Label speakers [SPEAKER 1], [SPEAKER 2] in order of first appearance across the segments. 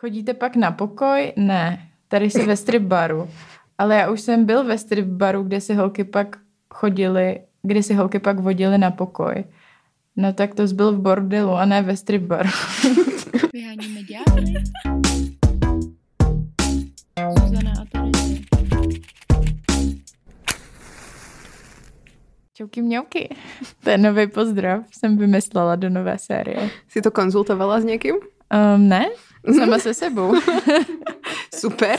[SPEAKER 1] Chodíte pak na pokoj? Ne, tady si ve strip baru. Ale já už jsem byl ve strip baru, kde si holky pak chodili, kde si holky pak vodily na pokoj. No tak to byl v bordelu a ne ve strip baru.
[SPEAKER 2] Vyháníme ďábly. Zuzana a Terezie.
[SPEAKER 1] Čauky mňauky. To je nový pozdrav, jsem vymyslela do nové série.
[SPEAKER 3] Si to konzultovala s někým?
[SPEAKER 1] Um, ne, sama se sebou.
[SPEAKER 3] Super,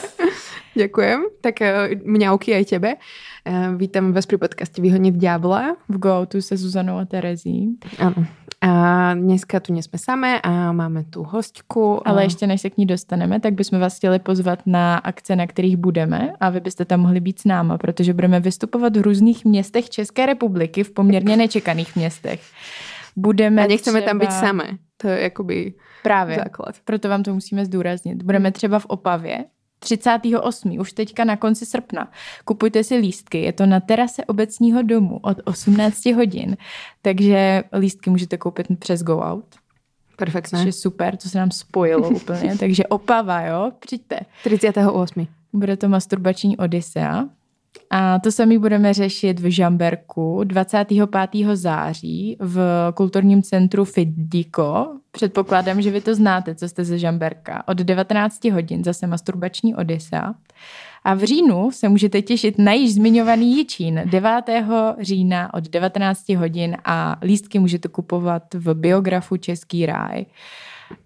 [SPEAKER 3] ďakujem. Tak eh, mňauky aj tebe. Eh, Vítam vás pri podcaste Vyhonit ďábla.
[SPEAKER 1] V Go-Tu se Zuzanou a Terezí.
[SPEAKER 3] Áno. A dneska tu nesme samé a máme tu hostku.
[SPEAKER 1] Ale ještě než se k ní dostaneme, tak bychom vás chtěli pozvat na akce, na kterých budeme a vy byste tam mohli být s náma, protože budeme vystupovat v různých městech České republiky, v poměrně nečekaných městech. Budeme
[SPEAKER 3] A nechceme tam být
[SPEAKER 1] třeba-
[SPEAKER 3] samé. To je jakoby
[SPEAKER 1] Právě.
[SPEAKER 3] základ.
[SPEAKER 1] Proto vám to musíme zdůraznit. Budeme třeba v Opavě 38. už teďka na konci srpna. Kupujte si lístky, je to na terase obecního domu od 18 hodin, takže lístky můžete koupit přes Go Out,
[SPEAKER 3] Perfektné.
[SPEAKER 1] což je super, to se nám spojilo úplně, takže Opava, jo, přijďte.
[SPEAKER 3] 38.
[SPEAKER 1] Bude to masturbační Odisea. A to samý budeme řešit v Žamberku 25. září v kulturním centru Fidiko. Předpokládám, že vy to znáte, co jste ze Žamberka. Od 19 hodin zase masturbační Odisea. A v říjnu se můžete těšit na již zmiňovaný Jičín 9. října od 19 hodin a lístky můžete kupovat v biografu Český ráj.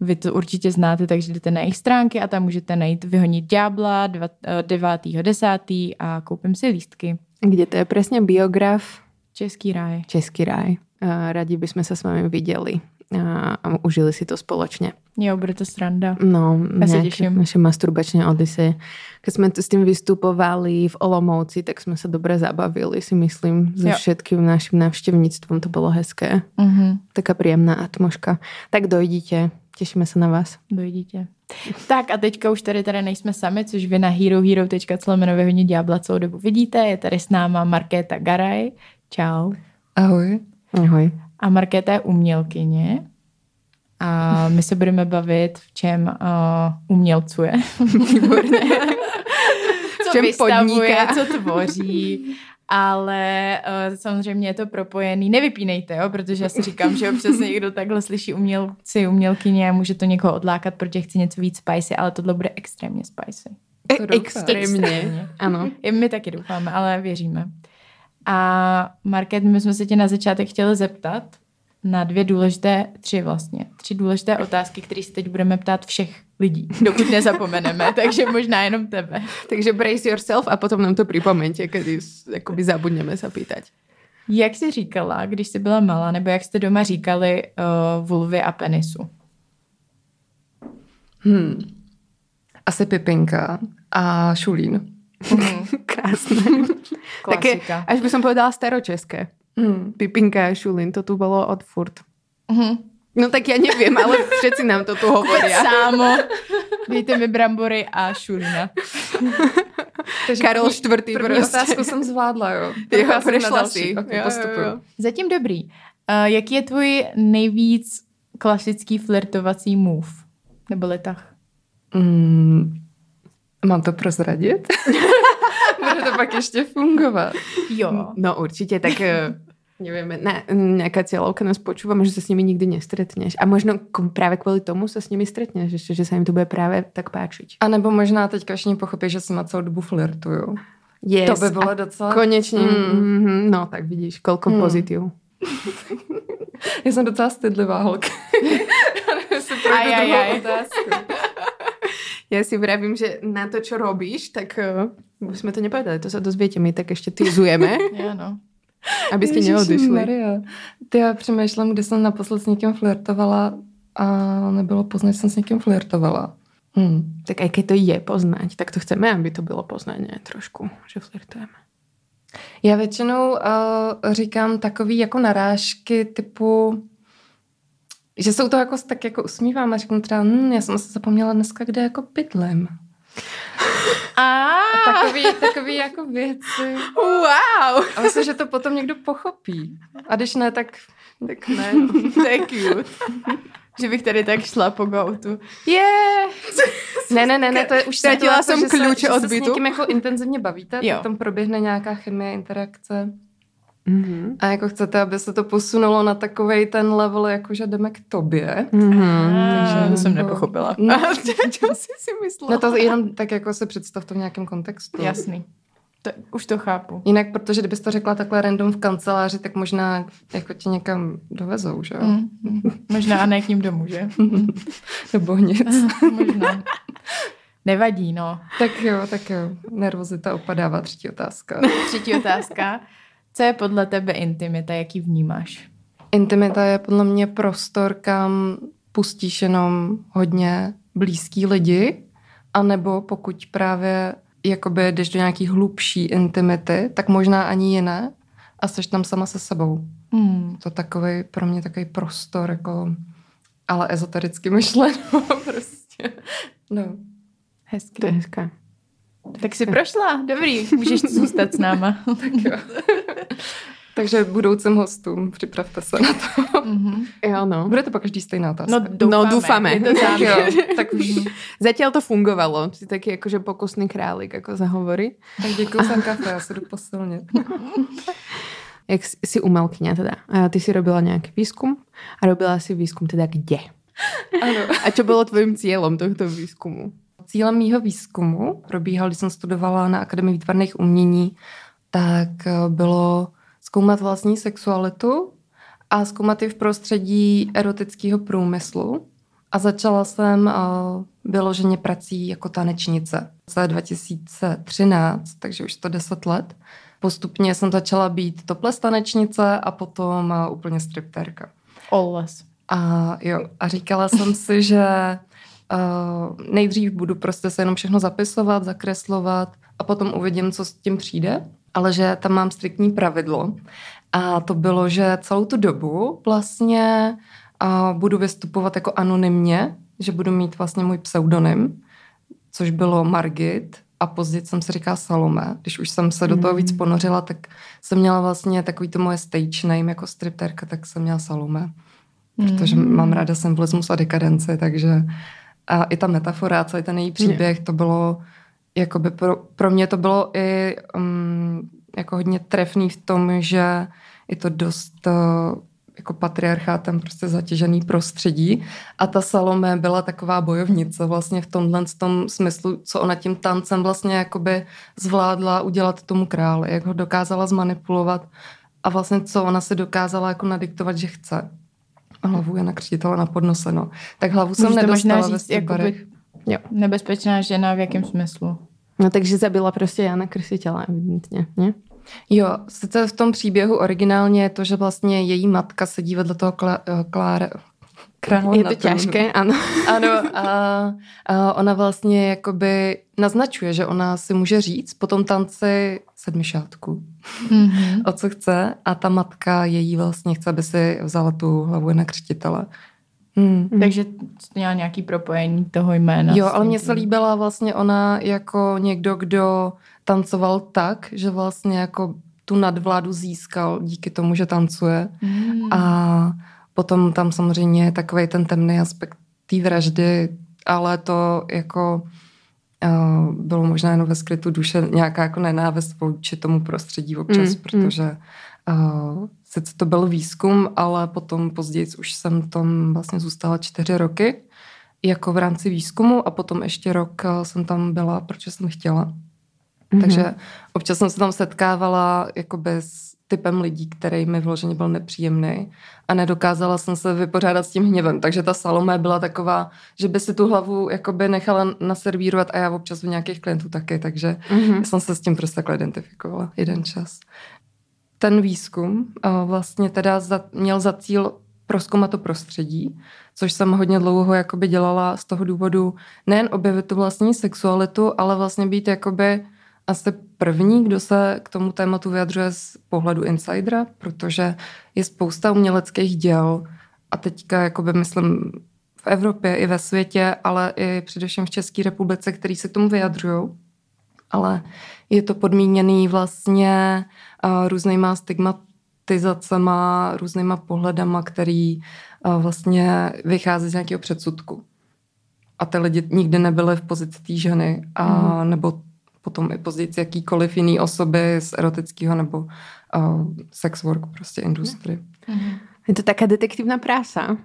[SPEAKER 1] Vy to určitě znáte, takže jdete na jejich stránky a tam můžete najít Vyhonit ďábla 9.10. a koupím si lístky.
[SPEAKER 3] Kde to je presne biograf
[SPEAKER 1] Český ráj.
[SPEAKER 3] Český ráj. A Radi by sme sa s vami videli a užili si to spoločne.
[SPEAKER 1] Jo, bude to sranda.
[SPEAKER 3] No,
[SPEAKER 1] sa
[SPEAKER 3] nejaké
[SPEAKER 1] teším.
[SPEAKER 3] naše masturbačné odise. Keď sme tu s tým vystupovali v Olomouci, tak sme sa dobre zabavili, si myslím.
[SPEAKER 1] Jo.
[SPEAKER 3] všetkým našim návštevníctvom to bolo hezké.
[SPEAKER 1] Mhm,
[SPEAKER 3] Taká príjemná atmoška. Tak dojdite, tešíme sa na vás.
[SPEAKER 1] dojdítě. Tak a teďka už tady tady nejsme sami, což vy na herohero.co Vyhonit ďábla celou dobu vidíte. Je tady s náma Markéta Garaj. Čau.
[SPEAKER 4] Ahoj.
[SPEAKER 3] Ahoj.
[SPEAKER 1] A Markéta je umělkyně. A my se budeme bavit, v čem uh, umělcuje.
[SPEAKER 3] Výborné.
[SPEAKER 1] co
[SPEAKER 3] čem
[SPEAKER 1] vystavuje,
[SPEAKER 3] podniká.
[SPEAKER 1] co tvoří. Ale uh, samozřejmě je to propojený. Nevypínejte, jo, protože já si říkám, že občas někdo takhle slyší umělci, umělkyně a může to někoho odlákat, protože chce něco víc spicy, ale tohle bude extrémně spicy.
[SPEAKER 3] E- extrémně. Ano.
[SPEAKER 1] My taky doufáme, ale věříme. A Market, my jsme se tě na začátek chtěli zeptat na dvě důležité, tři vlastně, tři důležité otázky, které se teď budeme ptát všech lidí, dokud nezapomeneme, takže možná jenom tebe.
[SPEAKER 3] Takže brace yourself a potom nám to pripomente, kedy s- akoby zabudneme sa pýtať.
[SPEAKER 1] Jak jsi říkala, když jsi byla malá, nebo jak jste doma říkali uh, vulvy a penisu?
[SPEAKER 4] Hmm. Asi Pipinka a Šulín.
[SPEAKER 3] Krásne. Také,
[SPEAKER 1] Klasika.
[SPEAKER 3] až by som povedala staročeské.
[SPEAKER 4] Hmm.
[SPEAKER 3] Pipinka a Šulin, to tu bolo od furt.
[SPEAKER 1] Mhm.
[SPEAKER 3] No tak ja neviem, ale všetci nám to tu hovoria.
[SPEAKER 1] Sámo, dejte mi brambory a šulina.
[SPEAKER 3] Karol IV.
[SPEAKER 4] První
[SPEAKER 3] prostě.
[SPEAKER 4] otázku jsem zvládla, jo.
[SPEAKER 3] Jo,
[SPEAKER 4] další.
[SPEAKER 3] si. Jo, jo,
[SPEAKER 4] postupuju.
[SPEAKER 3] jo.
[SPEAKER 1] Zatím dobrý. Uh, jaký je tvůj nejvíc klasický flirtovací move? Nebo letah?
[SPEAKER 4] Mm. Mám to prozradit? Bude to pak ještě fungovat.
[SPEAKER 1] Jo.
[SPEAKER 3] No určite, tak eh, nevieme, ne, nejaká cieľovka nás počúva, možno sa s nimi nikdy nestretneš. A možno práve kvôli tomu sa s nimi stretneš, ešte, že sa im to bude práve tak páčiť.
[SPEAKER 4] A nebo možná teďka všichni pochopí, že jsem na celou dobu flirtuju.
[SPEAKER 3] Yes.
[SPEAKER 4] To by bylo docela...
[SPEAKER 3] Konečne,
[SPEAKER 4] Mm.
[SPEAKER 3] mm. no tak vidíš, koľko
[SPEAKER 4] Mm.
[SPEAKER 3] pozitív.
[SPEAKER 4] Já jsem docela stydlivá holka. Já nevím, jestli projdu
[SPEAKER 1] Aj, aj,
[SPEAKER 4] druhou
[SPEAKER 1] aj.
[SPEAKER 4] otázku.
[SPEAKER 3] Ja si vravím, že na to, čo robíš, tak uh, už sme to nepovedali, to sa dozviete, my tak ešte tyzujeme,
[SPEAKER 1] Jo, no.
[SPEAKER 3] Aby ste
[SPEAKER 4] Ježiši
[SPEAKER 3] neodišli.
[SPEAKER 4] Maria. Ty já přemýšlím, kdy jsem naposled s někým flirtovala a nebylo poznat, že jsem s někým flirtovala. Hmm.
[SPEAKER 3] Tak aj keď to je poznať, tak to chceme, aby to bylo poznať, ne? Trošku, že flirtujeme.
[SPEAKER 4] Já většinou uh, říkám takový jako narážky typu, že se u toho jako, tak jako usmívám a řeknu třeba, hm, já jsem se zapomněla dneska, kde jako bydlem.
[SPEAKER 1] A
[SPEAKER 4] takový, takový jako věci.
[SPEAKER 3] Wow!
[SPEAKER 4] A myslím, že to potom někdo pochopí. A když ne, tak
[SPEAKER 3] Tak ne.
[SPEAKER 1] to je cute. Že bych tady tak šla po gautu. Je!
[SPEAKER 4] Ne, ne, ne, ne, to je už
[SPEAKER 3] Ztratila
[SPEAKER 4] situace,
[SPEAKER 3] jsem
[SPEAKER 4] že se-
[SPEAKER 3] klíče
[SPEAKER 4] že
[SPEAKER 3] od
[SPEAKER 4] se s
[SPEAKER 3] bytu.
[SPEAKER 4] někým jako intenzivně bavíte,
[SPEAKER 1] Jo.
[SPEAKER 4] tam proběhne nějaká chemie, interakce.
[SPEAKER 3] Mhm.
[SPEAKER 4] A jako chcete, aby se to posunulo na takovej ten level, jako že jdeme k tobě.
[SPEAKER 3] Mhm.
[SPEAKER 1] Takže to jsem nepochopila.
[SPEAKER 4] No,
[SPEAKER 3] Čo jsi si myslela?
[SPEAKER 4] no to jenom tak jako se představ to v nějakém kontextu.
[SPEAKER 1] Jasný. To, už to chápu.
[SPEAKER 4] Jinak, protože kdybys to řekla takhle random v kanceláři, tak možná jako tě někam dovezou, že jo?
[SPEAKER 1] Mm, mm. Možná a ne k ním domů, že?
[SPEAKER 4] Nebo nic.
[SPEAKER 1] Možná. Nevadí, no.
[SPEAKER 4] tak jo, tak jo. Nervozita opadává. Třetí otázka.
[SPEAKER 1] Třetí otázka. Co je podle tebe intimita, jaký vnímáš?
[SPEAKER 4] Intimita je podle mě prostor, kam pustíš jenom hodně blízký lidi, anebo pokud právě jakoby jdeš do nějaký hlubší intimity, tak možná ani jiné a jsi tam sama se sebou.
[SPEAKER 1] Hmm.
[SPEAKER 4] To takový pro mě takový prostor, jako, ale ezotericky myšleno prostě. No.
[SPEAKER 1] Hezky.
[SPEAKER 3] To je hezké.
[SPEAKER 1] Tak jsi prošla, dobrý, můžeš zůstat s náma.
[SPEAKER 4] Jo. Takže budoucím hostům připravte se na to.
[SPEAKER 1] Mhm.
[SPEAKER 3] Jo, no.
[SPEAKER 4] Bude to po každý stejná otázka.
[SPEAKER 1] No doufáme.
[SPEAKER 3] No, doufáme.
[SPEAKER 1] Je to
[SPEAKER 4] tak jo, tak už.
[SPEAKER 3] Zatiaľ to fungovalo. Si taký akože pokusný králik, ako sa hovorí.
[SPEAKER 4] Tak děkuji za kafe, já se jdu posilnit.
[SPEAKER 3] Jak si- si umelkyňa teda. A ty si robila nejaký výskum a robila si výskum teda kde?
[SPEAKER 4] Ano.
[SPEAKER 3] A čo bolo tvojim cieľom tohto výskumu?
[SPEAKER 4] Cílem mýho výzkumu probíhal, když jsem studovala na Akademii výtvarných umění, tak eh, bylo zkoumat vlastní sexualitu a zkoumat ji v prostředí erotického průmyslu. A začala jsem eh, vyloženě prací jako tanečnice. V roce 2013, takže už to 10 let. Postupně jsem začala být topless tanečnice a potom eh, úplně striptérka.
[SPEAKER 1] Always.
[SPEAKER 4] A jo, a říkala jsem si, že nejdřív budu prostě se jenom všechno zapisovat, zakreslovat a potom uvidím, co s tím přijde, ale že tam mám striktní pravidlo a to bylo, že celou tu dobu vlastně uh, budu vystupovat jako anonymně, že budu mít vlastně můj pseudonym, což bylo Margit a později jsem si říkala Salome. Když už jsem se do toho víc ponořila, tak jsem měla vlastně takový to moje stage name jako stripterka, tak jsem měla Salome protože
[SPEAKER 1] Mm.
[SPEAKER 4] mám ráda symbolismus a dekadenci, takže a i ta metafora, celý ten její příběh, to bylo, jakoby pro, pro mě to bylo i um, jako hodně trefný v tom, že je to dost uh, jako patriarchátem prostě zatěžený prostředí a ta Salome byla taková bojovnice vlastně v tomhle v tom smyslu, co ona tím tancem vlastně jakoby zvládla udělat tomu králi, jak ho dokázala zmanipulovat a vlastně co ona si dokázala jako nadiktovat, že chce. A hlavu je na křtitele na podnose, no. Tak hlavu jsem
[SPEAKER 1] Můžete možná
[SPEAKER 4] nedostala ve
[SPEAKER 1] říct, jakoby
[SPEAKER 4] Stibarech.
[SPEAKER 3] Jo.
[SPEAKER 1] nebezpečná žena v jakém smyslu?
[SPEAKER 3] No takže zabila prostě Jana Krstiteľa, evidentně, ne?
[SPEAKER 4] Jo, sice v tom příběhu originálně je to, že vlastně její matka sedí vedle toho Kla- eh, Krále
[SPEAKER 3] Je to
[SPEAKER 4] trůnu.
[SPEAKER 3] ťažké, ano.
[SPEAKER 4] Ano, a, a ona vlastně jakoby naznačuje, že ona si může říct po tom tanci sedmišátku,
[SPEAKER 1] Mhm.
[SPEAKER 4] o co chce a ta matka její vlastně chce, aby si vzala tu hlavu na křtitele. Hmm.
[SPEAKER 1] Takže to měla nějaký propojení toho jména.
[SPEAKER 4] Jo, ale mně se líbila vlastně ona jako někdo, kdo tancoval tak, že vlastně jako tu nadvládu získal díky tomu, že tancuje.
[SPEAKER 1] Mm.
[SPEAKER 4] A potom tam samozřejmě je takový ten temný aspekt té vraždy, ale to jako uh, bylo možná jenom ve skrytu duše nějaká jako nenávist vůči tomu prostředí občas,
[SPEAKER 3] Mm,
[SPEAKER 4] mm, protože uh, sice to byl výzkum, ale potom později už jsem tam vlastně zůstala čtyři roky jako v rámci výzkumu a potom ještě rok uh, jsem tam byla, protože jsem chtěla.
[SPEAKER 3] Mhm.
[SPEAKER 4] Takže občas jsem se tam setkávala jakoby s typem lidí, který mi vloženě byl nepříjemný a nedokázala jsem se vypořádat s tím hněvem. Takže ta Salomé byla taková, že by si tu hlavu jakoby nechala naservírovat a já občas u nějakých klientů taky, takže
[SPEAKER 3] Mhm.
[SPEAKER 4] jsem se s tím prostě takhle identifikovala jeden čas. Ten výzkum eh, vlastně teda za, měl za cíl proskoumat to prostředí, což jsem hodně dlouho jakoby dělala z toho důvodu nejen objevit tu vlastní sexualitu, ale vlastně být jakoby asi první, kdo se k tomu tématu vyjadřuje z pohledu insidera, protože je spousta uměleckých děl a teďka jakoby myslím v Evropě i ve světě, ale i především v České republice, který se k tomu vyjadřují. Ale je to podmíněný vlastně uh, různýma stigmatizacema, různýma pohledama, který uh, vlastně vychází z nějakého předsudku. a ty lidi nikdy nebyly v pozici té ženy a
[SPEAKER 3] Mhm.
[SPEAKER 4] nebo potom i pozici jakýkoliv jiný osoby z erotického nebo uh, sex work prostě industry.
[SPEAKER 3] Je to taká detektivná prása.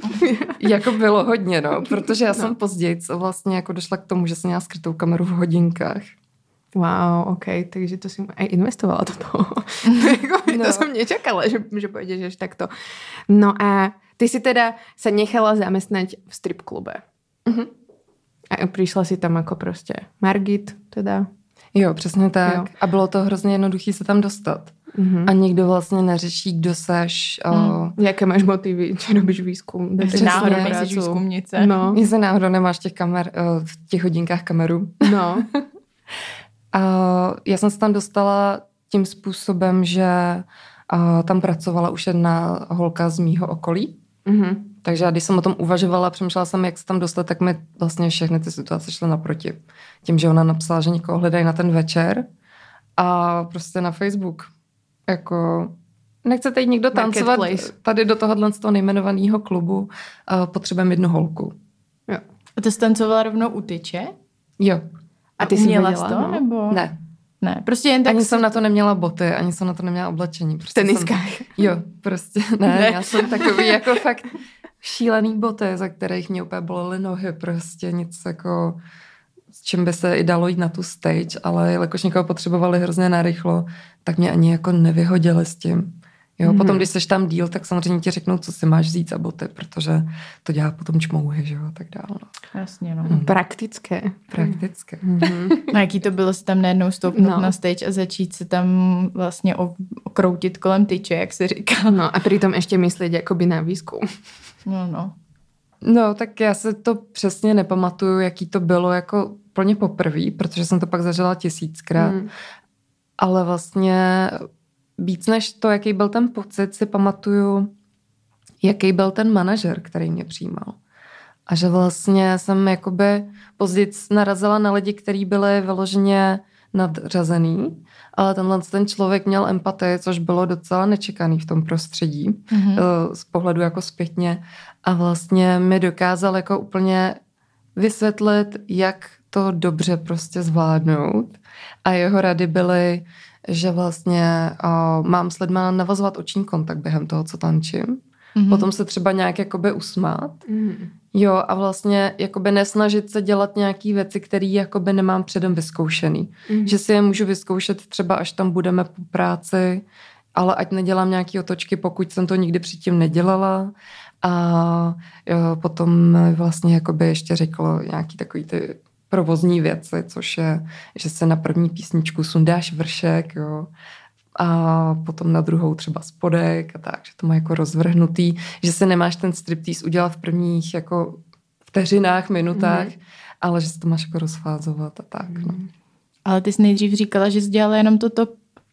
[SPEAKER 4] Jako bylo hodně, no, protože já jsem později vlastně jako došla k tomu, že jsem měla skrytou kameru v hodinkách.
[SPEAKER 3] Wow, OK, takže to si aj investovala do toho. jako, no.
[SPEAKER 4] No.
[SPEAKER 3] To jsem nečakala, že, že půjdeš až takto. No a ty si teda sa nechala zamestnať v strip klube.
[SPEAKER 4] Mhm.
[SPEAKER 3] A přišla si tam jako prostě Margit, teda.
[SPEAKER 4] Jo, přesně tak.
[SPEAKER 3] Jo.
[SPEAKER 4] A bylo to hrozně jednoduché se tam dostat.
[SPEAKER 3] Mhm.
[SPEAKER 4] A nikdo vlastně neřeší, kdo seš. Uh,
[SPEAKER 3] Jaké máš motivy, či robíš výzkum?
[SPEAKER 4] Přesně.
[SPEAKER 1] náhodou nejsi výzkumnice.
[SPEAKER 3] No,
[SPEAKER 4] Jestli náhodou nemáš těch kamer, uh, v těch hodinkách kameru.
[SPEAKER 3] no.
[SPEAKER 4] A já jsem se tam dostala tím způsobem, že uh, tam pracovala už jedna holka z mýho okolí.
[SPEAKER 3] Mhm.
[SPEAKER 4] Takže já, když jsem o tom uvažovala, přemýšlela jsem, jak se tam dostat, tak mi vlastně všechny ty situace šly naproti. Tím, že ona napsala, že někoho hledají na ten večer a prostě na Facebook. Jako, nechcete jít někdo tancovat tady do tohohle z toho nejmenovaného klubu, uh, potřebujeme jednu holku.
[SPEAKER 3] Jo.
[SPEAKER 1] A to stancovala rovnou u tyče?
[SPEAKER 4] Jo,
[SPEAKER 3] A ty jsi
[SPEAKER 1] jsi to,
[SPEAKER 3] no?
[SPEAKER 1] nebo?
[SPEAKER 4] ne.
[SPEAKER 1] Ne, prostě jen tak
[SPEAKER 4] Ani
[SPEAKER 1] si-
[SPEAKER 4] jsem na to neměla boty, ani jsem na to neměla oblečení.
[SPEAKER 3] V
[SPEAKER 4] Prostě jsem,
[SPEAKER 3] teniskách.
[SPEAKER 4] jo, prostě ne,
[SPEAKER 1] Ne.
[SPEAKER 4] ne, já jsem takový jako fakt šílený boty, za kterých mě úplně bolely nohy, prostě nic jako s čím by se i dalo jít na tu stage, ale jelikož někoho potřebovali hrozně narychlo, tak mě ani jako nevyhodili s tím. Jo,
[SPEAKER 3] Mhm.
[SPEAKER 4] mm-hmm. potom, když seš tam díl, tak samozřejmě ti řeknou, co si máš vzít za boty, protože to dělá potom čmouhy, že jo, a tak dále. No.
[SPEAKER 1] Jasně, no.
[SPEAKER 3] Praktické.
[SPEAKER 4] Prakticky.
[SPEAKER 3] Mhm.
[SPEAKER 1] A jaký to bylo si tam najednou stoupnout
[SPEAKER 3] No.
[SPEAKER 1] no. na stage a začít se tam vlastně okroutit kolem tyče, jak se říká.
[SPEAKER 3] No a přitom ještě myslet jakoby na výzkum.
[SPEAKER 1] No, no.
[SPEAKER 4] No, tak já se to přesně nepamatuju, jaký to bylo jako plně poprvé, protože jsem to pak zažila tisíckrát.
[SPEAKER 3] Mm.
[SPEAKER 4] Ale vlastně víc než to, jaký byl ten pocit, si pamatuju, jaký byl ten manažer, který mě přijímal. A že vlastně jsem jakoby později narazila na lidi, kteří byli vyloženě nadřazený, ale tenhle ten člověk měl empatii, což bylo docela nečekaný v tom prostředí
[SPEAKER 1] Mhm.
[SPEAKER 4] eh, z pohledu jako zpětně a vlastně mi dokázal jako úplně vysvětlit, jak to dobře prostě zvládnout a jeho rady byly, že vlastně uh, mám s lidma navazovat oční kontakt během toho, co tančím.
[SPEAKER 1] Mhm.
[SPEAKER 4] Potom se třeba nějak jakoby usmát.
[SPEAKER 3] Mm.
[SPEAKER 4] Jo, a vlastně jakoby nesnažit se dělat nějaký věci, které jakoby nemám předem vyzkoušený.
[SPEAKER 3] Mhm.
[SPEAKER 4] Že si je můžu vyzkoušet třeba, až tam budeme po práci, ale ať nedělám nějaké otočky, pokud jsem to nikdy předtím nedělala. A jo, potom vlastně jakoby ještě řeklo nějaký takový ty provozní věci, což je, že se na první písničku sundáš vršek, jo, a potom na druhou třeba spodek a tak, že to má jako rozvrhnutý, že se nemáš ten striptease udělat v prvních jako vteřinách, minutách,
[SPEAKER 3] Mhm.
[SPEAKER 4] ale že se to máš jako rozfázovat a tak, no.
[SPEAKER 1] Ale ty jsi nejdřív říkala, že jsi dělala jenom toto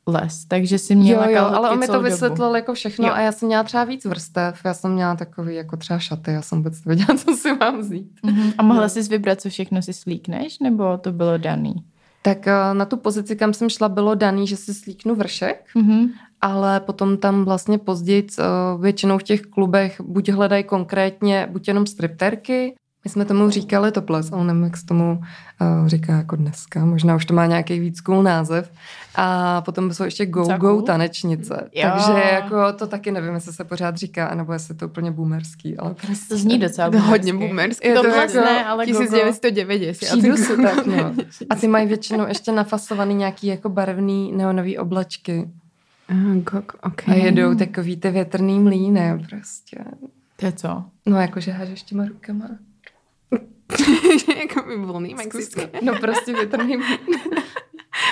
[SPEAKER 1] les, takže jsi měla
[SPEAKER 4] jo, jo, ale on mi to
[SPEAKER 1] dobu.
[SPEAKER 4] vysvětlil jako všechno
[SPEAKER 1] Jo.
[SPEAKER 4] a já jsem měla třeba víc vrstev, já jsem měla takový jako třeba šaty, já jsem vůbec nevěděla, co si mám vzít.
[SPEAKER 1] Mhm. A mohla
[SPEAKER 4] Jo.
[SPEAKER 1] jsi vybrat, co všechno si slíkneš, nebo to bylo daný?
[SPEAKER 4] Tak eh, na tu pozici, kam jsem šla, bylo daný, že si slíknu vršek,
[SPEAKER 1] Mhm.
[SPEAKER 4] ale potom tam vlastně později eh, většinou v těch klubech buď hledají konkrétně, buď jenom stripterky, my jsme tomu říkali topless, ale nevím, jak se tomu uh, říká jako dneska, možná už to má nějaký víc cool název. A potom jsou ještě go-go
[SPEAKER 1] cool?
[SPEAKER 4] tanečnice.
[SPEAKER 1] Jo.
[SPEAKER 4] Takže jako to taky nevím, jestli se pořád říká, nebo jestli to úplně boomerský, ale prostě...
[SPEAKER 1] To zní docela
[SPEAKER 3] To hodně boomerský.
[SPEAKER 4] Je
[SPEAKER 1] To
[SPEAKER 4] to jako
[SPEAKER 1] ne, ale go-go.
[SPEAKER 3] 1990.
[SPEAKER 4] Přijdu si tak, no. A ty mají většinou ještě nafasovaný nějaký jako barevný neonový oblačky.
[SPEAKER 3] Ah, go- okay.
[SPEAKER 4] A jedou takový ty větrný mlýny prostě.
[SPEAKER 1] To je co?
[SPEAKER 4] No jakože hážeš těma rukama.
[SPEAKER 3] jako by volný mexické.
[SPEAKER 4] No prostě větrný.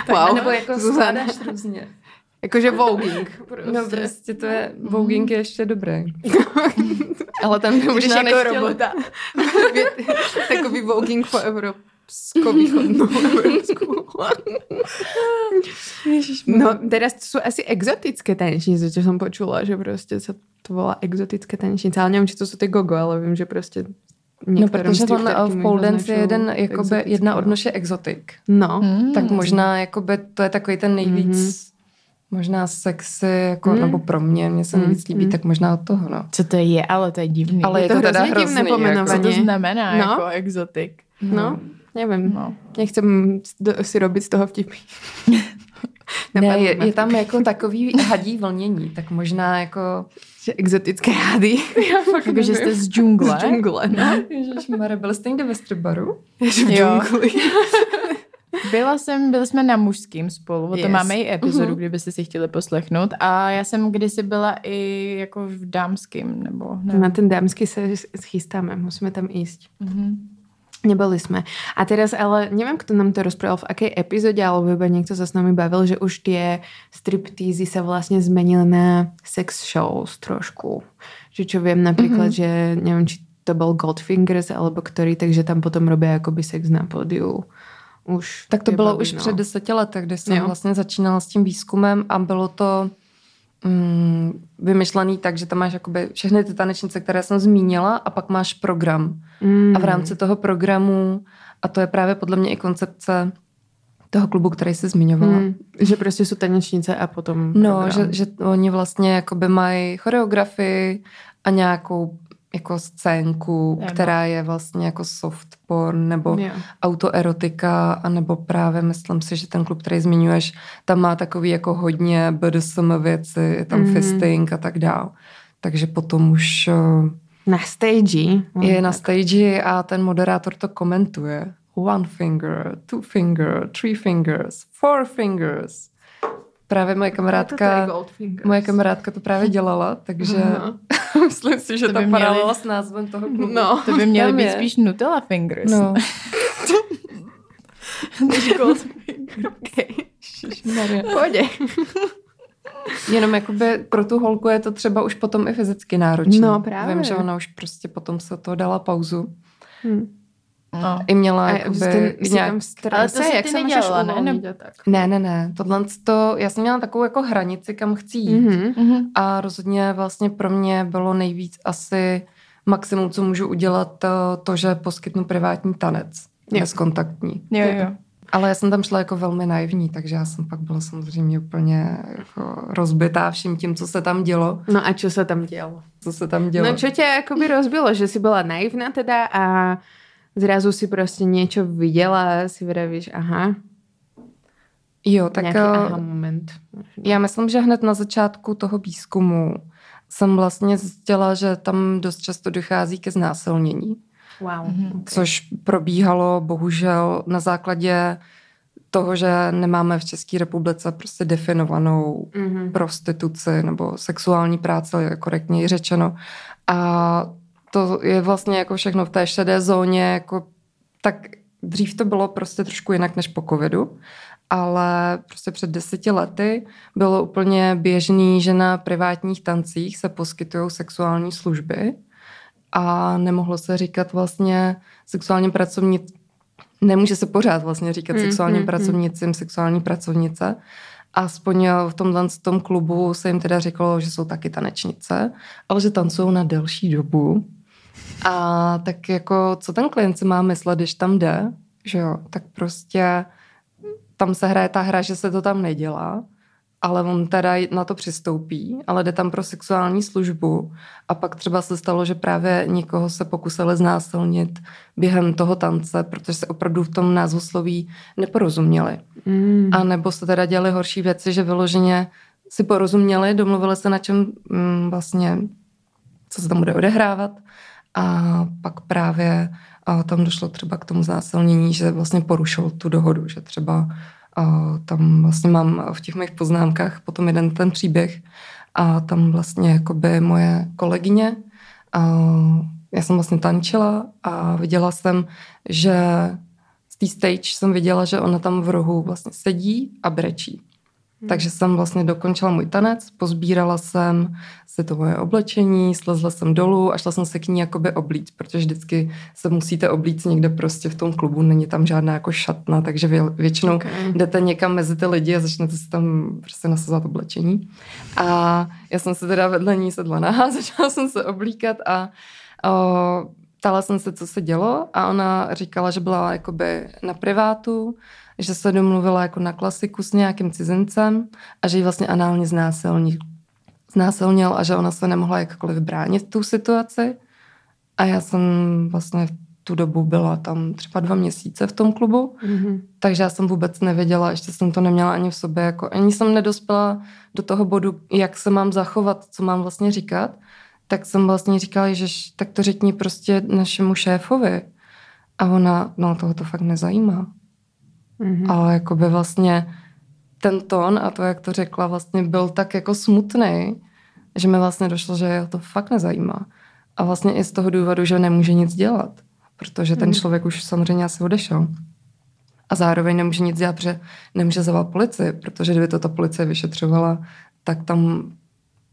[SPEAKER 3] Wow.
[SPEAKER 4] Nebo jako skládáš různě.
[SPEAKER 3] Jakože voguing. Prostě.
[SPEAKER 4] No prostě to je, voguing je ještě dobré. Ale tam by možná
[SPEAKER 3] jako
[SPEAKER 4] nechtěl.
[SPEAKER 3] robota. Takový voguing po Evropsku. No, teraz to sú asi exotické tanečnice, čo som počula, že prostě sa to volá exotické tanečnice, ale neviem, či to sú ty gogo, ale vím, že prostě
[SPEAKER 4] No, protože on
[SPEAKER 3] stripterky
[SPEAKER 4] v pole dance je jeden jakoby, jedna
[SPEAKER 3] no.
[SPEAKER 4] odnož je exotik.
[SPEAKER 3] No,
[SPEAKER 1] Hmm.
[SPEAKER 4] Tak možná jakoby, to je takový ten nejvíc
[SPEAKER 3] Mhm.
[SPEAKER 4] Možná sexy, jako,
[SPEAKER 3] Mm.
[SPEAKER 4] nebo pro mě, mě se
[SPEAKER 3] Mm,
[SPEAKER 4] nejvíc líbí,
[SPEAKER 3] mm.
[SPEAKER 4] tak možná od toho, no.
[SPEAKER 1] Co to je, ale to je divný.
[SPEAKER 4] Ale je
[SPEAKER 3] to
[SPEAKER 4] to teda
[SPEAKER 3] hrozně divné
[SPEAKER 4] hrozný,
[SPEAKER 3] pomenování.
[SPEAKER 1] Co
[SPEAKER 4] jako,
[SPEAKER 1] to znamená
[SPEAKER 3] No.
[SPEAKER 1] jako exotik?
[SPEAKER 3] No, nevím.
[SPEAKER 1] No.
[SPEAKER 3] Nechcem si robiť z toho vtipy.
[SPEAKER 4] Ne, je, je tam jako takový hadí vlnění, tak možná jako...
[SPEAKER 3] Že exotické hady. Já fakt
[SPEAKER 1] Jakože jste z džungle.
[SPEAKER 3] Z džungle, no.
[SPEAKER 4] Ježišmarja, byli jste někde ve Strbaru?
[SPEAKER 3] Že v džungli.
[SPEAKER 1] Byla jsem, byli jsme na mužským spolu, o
[SPEAKER 3] Yes.
[SPEAKER 1] máme i epizodu,
[SPEAKER 3] Mhm.
[SPEAKER 1] kdybyste si chtěli poslechnout. A já jsem kdysi byla i jako v dámským, nebo nevím.
[SPEAKER 3] Na ten dámsky sa schystáme, musíme tam ísť.
[SPEAKER 1] Mhm.
[SPEAKER 3] Neboli sme. A teraz ale neviem, kto nám to rozprával, v akej epizóde, alebo iba niekto sa s nami bavil, že už tie striptízy sa vlastne zmenili na sex shows trošku. Že čo viem napríklad, mm-hmm. že neviem, či to bol Goldfingers alebo ktorý, takže tam potom robia akoby sex na pódiu. Už
[SPEAKER 4] Tak to bylo
[SPEAKER 3] baví,
[SPEAKER 4] už
[SPEAKER 3] no.
[SPEAKER 4] před deseti letech, kdy jsem
[SPEAKER 3] Jo.
[SPEAKER 4] vlastně začínala s tím výzkumem a bylo to mm, vymyšlený tak, že tam máš jakoby všechny ty tanečnice, které jsem zmínila a pak máš program.
[SPEAKER 3] Mm.
[SPEAKER 4] A v rámci toho programu, a to je právě podle mě i koncepce toho klubu, který jsi zmiňovala,
[SPEAKER 3] Mm. Že prostě sú tanečnice a potom
[SPEAKER 4] No,
[SPEAKER 3] program.
[SPEAKER 4] že, že oni vlastně jakoby mají choreografii a nějakou jako scénku,
[SPEAKER 1] Téma.
[SPEAKER 4] která je vlastně jako soft porn nebo
[SPEAKER 3] Jo.
[SPEAKER 4] autoerotika, a nebo právě myslím si, že ten klub, který zmiňuješ, tam má takový jako hodně BDSM věci, je tam mm. fisting a tak dál. Takže potom už eh,
[SPEAKER 3] Na stage.
[SPEAKER 4] je na stage a ten moderátor to komentuje. One finger, two finger, three fingers, four fingers. Právě moje kamarádka, moje kamarádka to právě dělala, takže
[SPEAKER 3] Aha.
[SPEAKER 4] myslím si, že
[SPEAKER 1] To
[SPEAKER 4] ta
[SPEAKER 1] by měli-
[SPEAKER 4] paralela s názvem toho klubu.
[SPEAKER 3] No.
[SPEAKER 1] To by měly být
[SPEAKER 4] je.
[SPEAKER 1] spíš Nutella fingers.
[SPEAKER 4] No.
[SPEAKER 1] než gold
[SPEAKER 3] Pojde.
[SPEAKER 4] Jenom jakoby pro tu holku je to třeba už potom i fyzicky náročné.
[SPEAKER 3] No, právě.
[SPEAKER 4] Vím, že ona už prostě potom se to dala pauzu.
[SPEAKER 3] Hm.
[SPEAKER 1] No.
[SPEAKER 4] I měla
[SPEAKER 3] A
[SPEAKER 4] jakoby
[SPEAKER 3] ten, si
[SPEAKER 4] nějak...
[SPEAKER 3] tam strese,
[SPEAKER 1] Ale to si
[SPEAKER 3] jak
[SPEAKER 1] ty
[SPEAKER 3] se
[SPEAKER 1] nedělala, ne? Nebo-
[SPEAKER 3] a tak.
[SPEAKER 4] Ne, ne, ne. Tohle to, já jsem měla takovou jako hranici, kam chci jít.
[SPEAKER 3] Mhm.
[SPEAKER 1] Mhm.
[SPEAKER 4] A rozhodně vlastně pro mě bylo nejvíc asi maximum, co můžu udělat, to, to že poskytnu privátní tanec.
[SPEAKER 3] Jo.
[SPEAKER 4] Bezkontaktní.
[SPEAKER 1] Jo, jo.
[SPEAKER 4] Ale já jsem tam šla jako velmi naivní, takže já jsem pak byla samozřejmě úplně jako rozbitá vším tím, co se tam dělo.
[SPEAKER 3] No a čo sa tam dialo?
[SPEAKER 4] Co se tam dělo.
[SPEAKER 3] No čo ťa akoby rozbilo? Že si bola naivná teda a zrazu si prostě niečo videla a si vravíš, aha,
[SPEAKER 4] jo, tak
[SPEAKER 3] nějaký
[SPEAKER 4] eh,
[SPEAKER 3] aha moment.
[SPEAKER 4] já myslím, že hned na začátku toho výzkumu jsem vlastně zjistila, že tam dost často dochází ke znásilnění.
[SPEAKER 3] Wow.
[SPEAKER 1] Mhm.
[SPEAKER 3] Okay.
[SPEAKER 4] což probíhalo bohužel na základě toho, že nemáme v České republice prostě definovanou
[SPEAKER 3] Mhm.
[SPEAKER 4] prostituci nebo sexuální práce, je korektněji řečeno. A to je vlastně jako všechno v té šedé zóně, jako tak dřív to bylo prostě trošku jinak než po covidu, ale prostě před deseti lety bylo úplně běžný, že na privátních tancích se poskytují sexuální služby a nemohlo se říkat vlastně sexuálním pracovnic, nemůže se pořád vlastně říkat
[SPEAKER 3] Hmm,
[SPEAKER 4] sexuálním
[SPEAKER 3] hmm, hmm.
[SPEAKER 4] pracovnicím, sexuální pracovnice. Aspoň v tomhle v tom klubu se jim teda říkalo, že jsou taky tanečnice, ale že tancují na delší dobu. A tak jako, co ten klient si má myslet, když tam jde, že jo, tak prostě tam se hraje ta hra, že se to tam nedělá, ale on teda na to přistoupí, ale jde tam pro sexuální službu a pak třeba se stalo, že právě někoho se pokusili znásilnit během toho tance, protože se opravdu v tom názvosloví neporozuměli.
[SPEAKER 3] Mm.
[SPEAKER 4] A nebo se teda dělali horší věci, že vyloženě si porozuměli, domluvili se na čem mm, vlastně, co se tam bude odehrávat a pak právě a tam došlo třeba k tomu znásilnění, že vlastně porušil tu dohodu, že třeba a tam vlastně mám v těch mých poznámkách potom jeden ten příběh a tam vlastně jakoby moje kolegyně, a já jsem vlastně tančila a viděla jsem, že z té stage jsem viděla, že ona tam v rohu vlastně sedí a brečí. Hmm. Takže jsem vlastně dokončila můj tanec, pozbírala jsem si to moje oblečení, slezla jsem dolů a šla jsem se k ní jakoby oblíct, protože vždycky se musíte oblíct někde prostě v tom klubu, není tam žádná jako šatna, takže vě, většinou
[SPEAKER 3] Okay.
[SPEAKER 4] jdete někam mezi ty lidi a začnete si tam prostě nasazovat oblečení. A já jsem se teda vedle ní sedla nahá, začala jsem se oblíkat a o, ptala jsem se, co se dělo a ona říkala, že byla jakoby na privátu, že se domluvila jako na klasiku s nějakým cizincem a že ji vlastně análně znásilnil, znásilnil a že ona se nemohla jakkoliv bránit tu situaci. A já jsem vlastně v tu dobu byla tam třeba dva měsíce v tom klubu,
[SPEAKER 3] Mhm.
[SPEAKER 4] takže já jsem vůbec nevěděla, ještě jsem to neměla ani v sobě, jako ani jsem nedospěla do toho bodu, jak se mám zachovat, co mám vlastně říkat, tak jsem vlastně říkala, že tak to řekni prostě našemu šéfovi. A ona, no toho to fakt nezajímá.
[SPEAKER 3] Mhm.
[SPEAKER 4] Ale jako by vlastně ten tón a to, jak to řekla, vlastně byl tak jako smutný, že mi vlastně došlo, že je to fakt nezajímá. A vlastně i z toho důvodu, že nemůže nic dělat, protože ten člověk už samozřejmě asi odešel. A zároveň nemůže nic dělat, protože nemůže zavolat policii, protože kdyby to ta policie vyšetřovala, tak tam,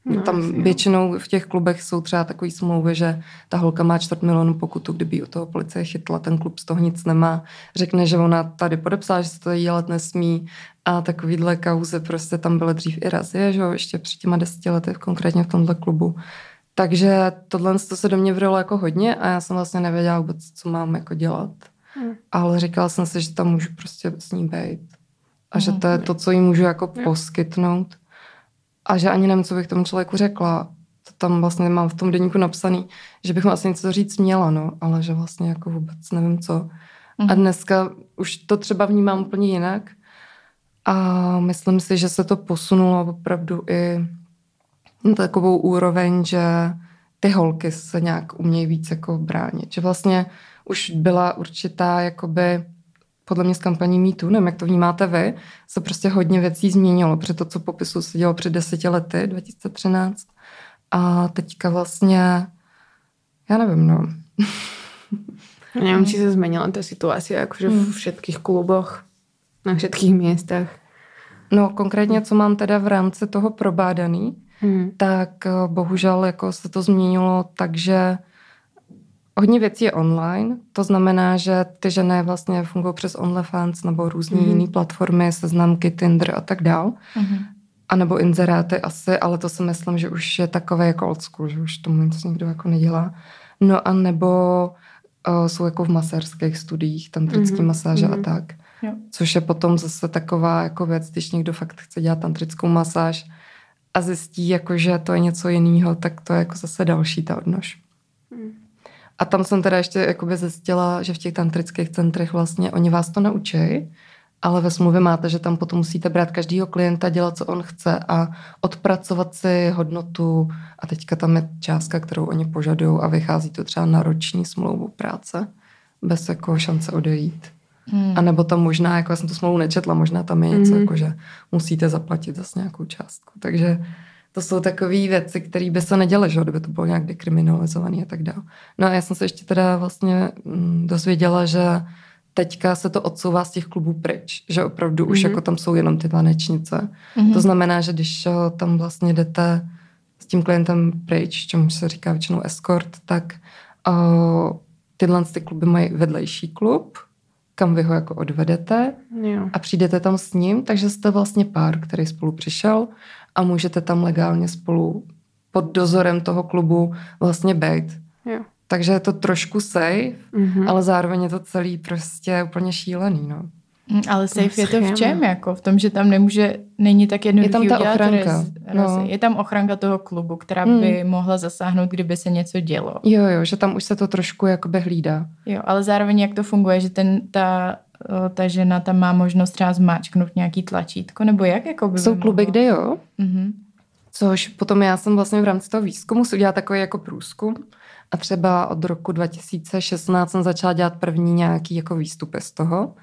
[SPEAKER 3] No,
[SPEAKER 4] no, tam
[SPEAKER 3] jasně, jo.
[SPEAKER 4] většinou v těch klubech jsou třeba takový smlouvy, že ta holka má čtvrt milionu pokutu, kdyby u toho policie chytla, ten klub z toho nic nemá. Řekne, že ona tady podepsala, že se to dělat nesmí a takovýhle kauzy prostě tam byly dřív i razie, že jo, ještě před těma deseti lety, konkrétně v tomhle klubu. Takže tohle to se do mě vrilo jako hodně a já jsem vlastně nevěděla vůbec, co mám jako dělat.
[SPEAKER 3] Hmm.
[SPEAKER 4] Ale říkala jsem si, že tam můžu prostě s ní být. A že
[SPEAKER 1] Mhm.
[SPEAKER 4] to je to, co jí můžu jako poskytnout. A že ani nevím, co bych tomu člověku řekla. To tam vlastně mám v tom deníku napsaný, že bych mu asi něco říct měla, no, ale že vlastně jako vůbec nevím co. A
[SPEAKER 1] Mhm.
[SPEAKER 4] dneska už to třeba vnímám úplně jinak. A myslím si, že se to posunulo opravdu i na takovou úroveň, že ty holky se nějak umějí víc jako bránit. Že vlastně už byla určitá jakoby podle mě z kampaní MeToo, nevím, jak to vnímáte vy, se prostě hodně věcí změnilo, protože to, co popisu se dělo před deseti lety, 2013. A teďka vlastně, já nevím, no.
[SPEAKER 3] Neviem, či sa zmenila tá situácia akože v všetkých kluboch, na všetkých miestach.
[SPEAKER 4] No konkrétně, co mám teda v rámci toho probádaný,
[SPEAKER 3] Hmm.
[SPEAKER 4] tak eh, bohužel jako se to změnilo tak, že hodně věcí je online, to znamená, že ty ženy vlastně fungují přes OnlyFans nebo různé
[SPEAKER 3] Mhm.
[SPEAKER 4] mm-hmm. jiné platformy, seznamky, Tinder a tak dál.
[SPEAKER 1] Mhm.
[SPEAKER 4] A nebo inzeráty asi, ale to si myslím, že už je takové jako old school, že už tomu nic nikdo jako nedělá. No a nebo uh, jsou jako v masérských studiích, tantrický
[SPEAKER 3] Mhm,
[SPEAKER 4] mm-hmm. masáže
[SPEAKER 3] mhm.
[SPEAKER 4] a tak.
[SPEAKER 1] Jo.
[SPEAKER 4] Což je potom zase taková jako věc, když někdo fakt chce dělat tantrickou masáž a zjistí, jako, že to je něco jiného, tak to je jako zase další ta odnož.
[SPEAKER 3] Hmm.
[SPEAKER 4] A tam jsem teda ještě jakoby zjistila, že v těch tantrických centrech vlastně oni vás to naučí, ale ve smluvě máte, že tam potom musíte brát každýho klienta, dělat, co on chce a odpracovat si hodnotu a teďka tam je částka, kterou oni požadují a vychází to třeba na roční smlouvu práce bez jako šance odejít.
[SPEAKER 1] Hmm.
[SPEAKER 4] A nebo tam možná, jako já jsem tu smlouvu nečetla, možná tam je něco,
[SPEAKER 3] Mhm.
[SPEAKER 4] jako že musíte zaplatit zase nějakou částku. Takže to jsou takové věci, které by se neděly, že kdyby to bylo nějak dekriminalizované a tak dále. No a já jsem se ještě teda vlastně mm, dozvěděla, že teďka se to odsouvá z těch klubů pryč, že opravdu už
[SPEAKER 3] Mhm.
[SPEAKER 4] jako tam jsou jenom ty tanečnice.
[SPEAKER 1] Mhm.
[SPEAKER 4] To znamená, že když eh, tam vlastně jdete s tím klientem pryč, čemu se říká většinou escort, tak uh, tyhle ty kluby mají vedlejší klub, kam vy ho jako odvedete
[SPEAKER 3] Jo.
[SPEAKER 4] a přijdete tam s ním, takže jste vlastně pár, který spolu přišel a můžete tam legálně spolu pod dozorem toho klubu vlastně být.
[SPEAKER 3] Jo.
[SPEAKER 4] Takže je to trošku safe,
[SPEAKER 3] Mhm.
[SPEAKER 4] ale zároveň je to celý prostě úplně šílený, no.
[SPEAKER 1] Mm, Ale safe je to v čem? Jako v tom, že tam nemůže, není tak jednoduchý
[SPEAKER 4] Je tam ta
[SPEAKER 1] udělat
[SPEAKER 4] ochranka,
[SPEAKER 1] rez-
[SPEAKER 4] no.
[SPEAKER 1] Je tam ochranka toho klubu, která
[SPEAKER 4] Hmm.
[SPEAKER 1] by mohla zasáhnout, kdyby se něco dělo.
[SPEAKER 4] Jo, jo, že tam už se to trošku jakoby hlídá.
[SPEAKER 1] Jo, ale zároveň jak to funguje, že ten, ta, ta žena tam má možnost třeba zmáčknout nějaký tlačítko, nebo jak? Jako by
[SPEAKER 4] Jsou
[SPEAKER 1] by
[SPEAKER 4] kluby, kde jo,
[SPEAKER 1] Mhm.
[SPEAKER 4] Což potom já jsem vlastně v rámci toho výzkumu si udělala takový jako průzkum a třeba od roku 2016 jsem začala dělat první nějaký jako výstupy z toho.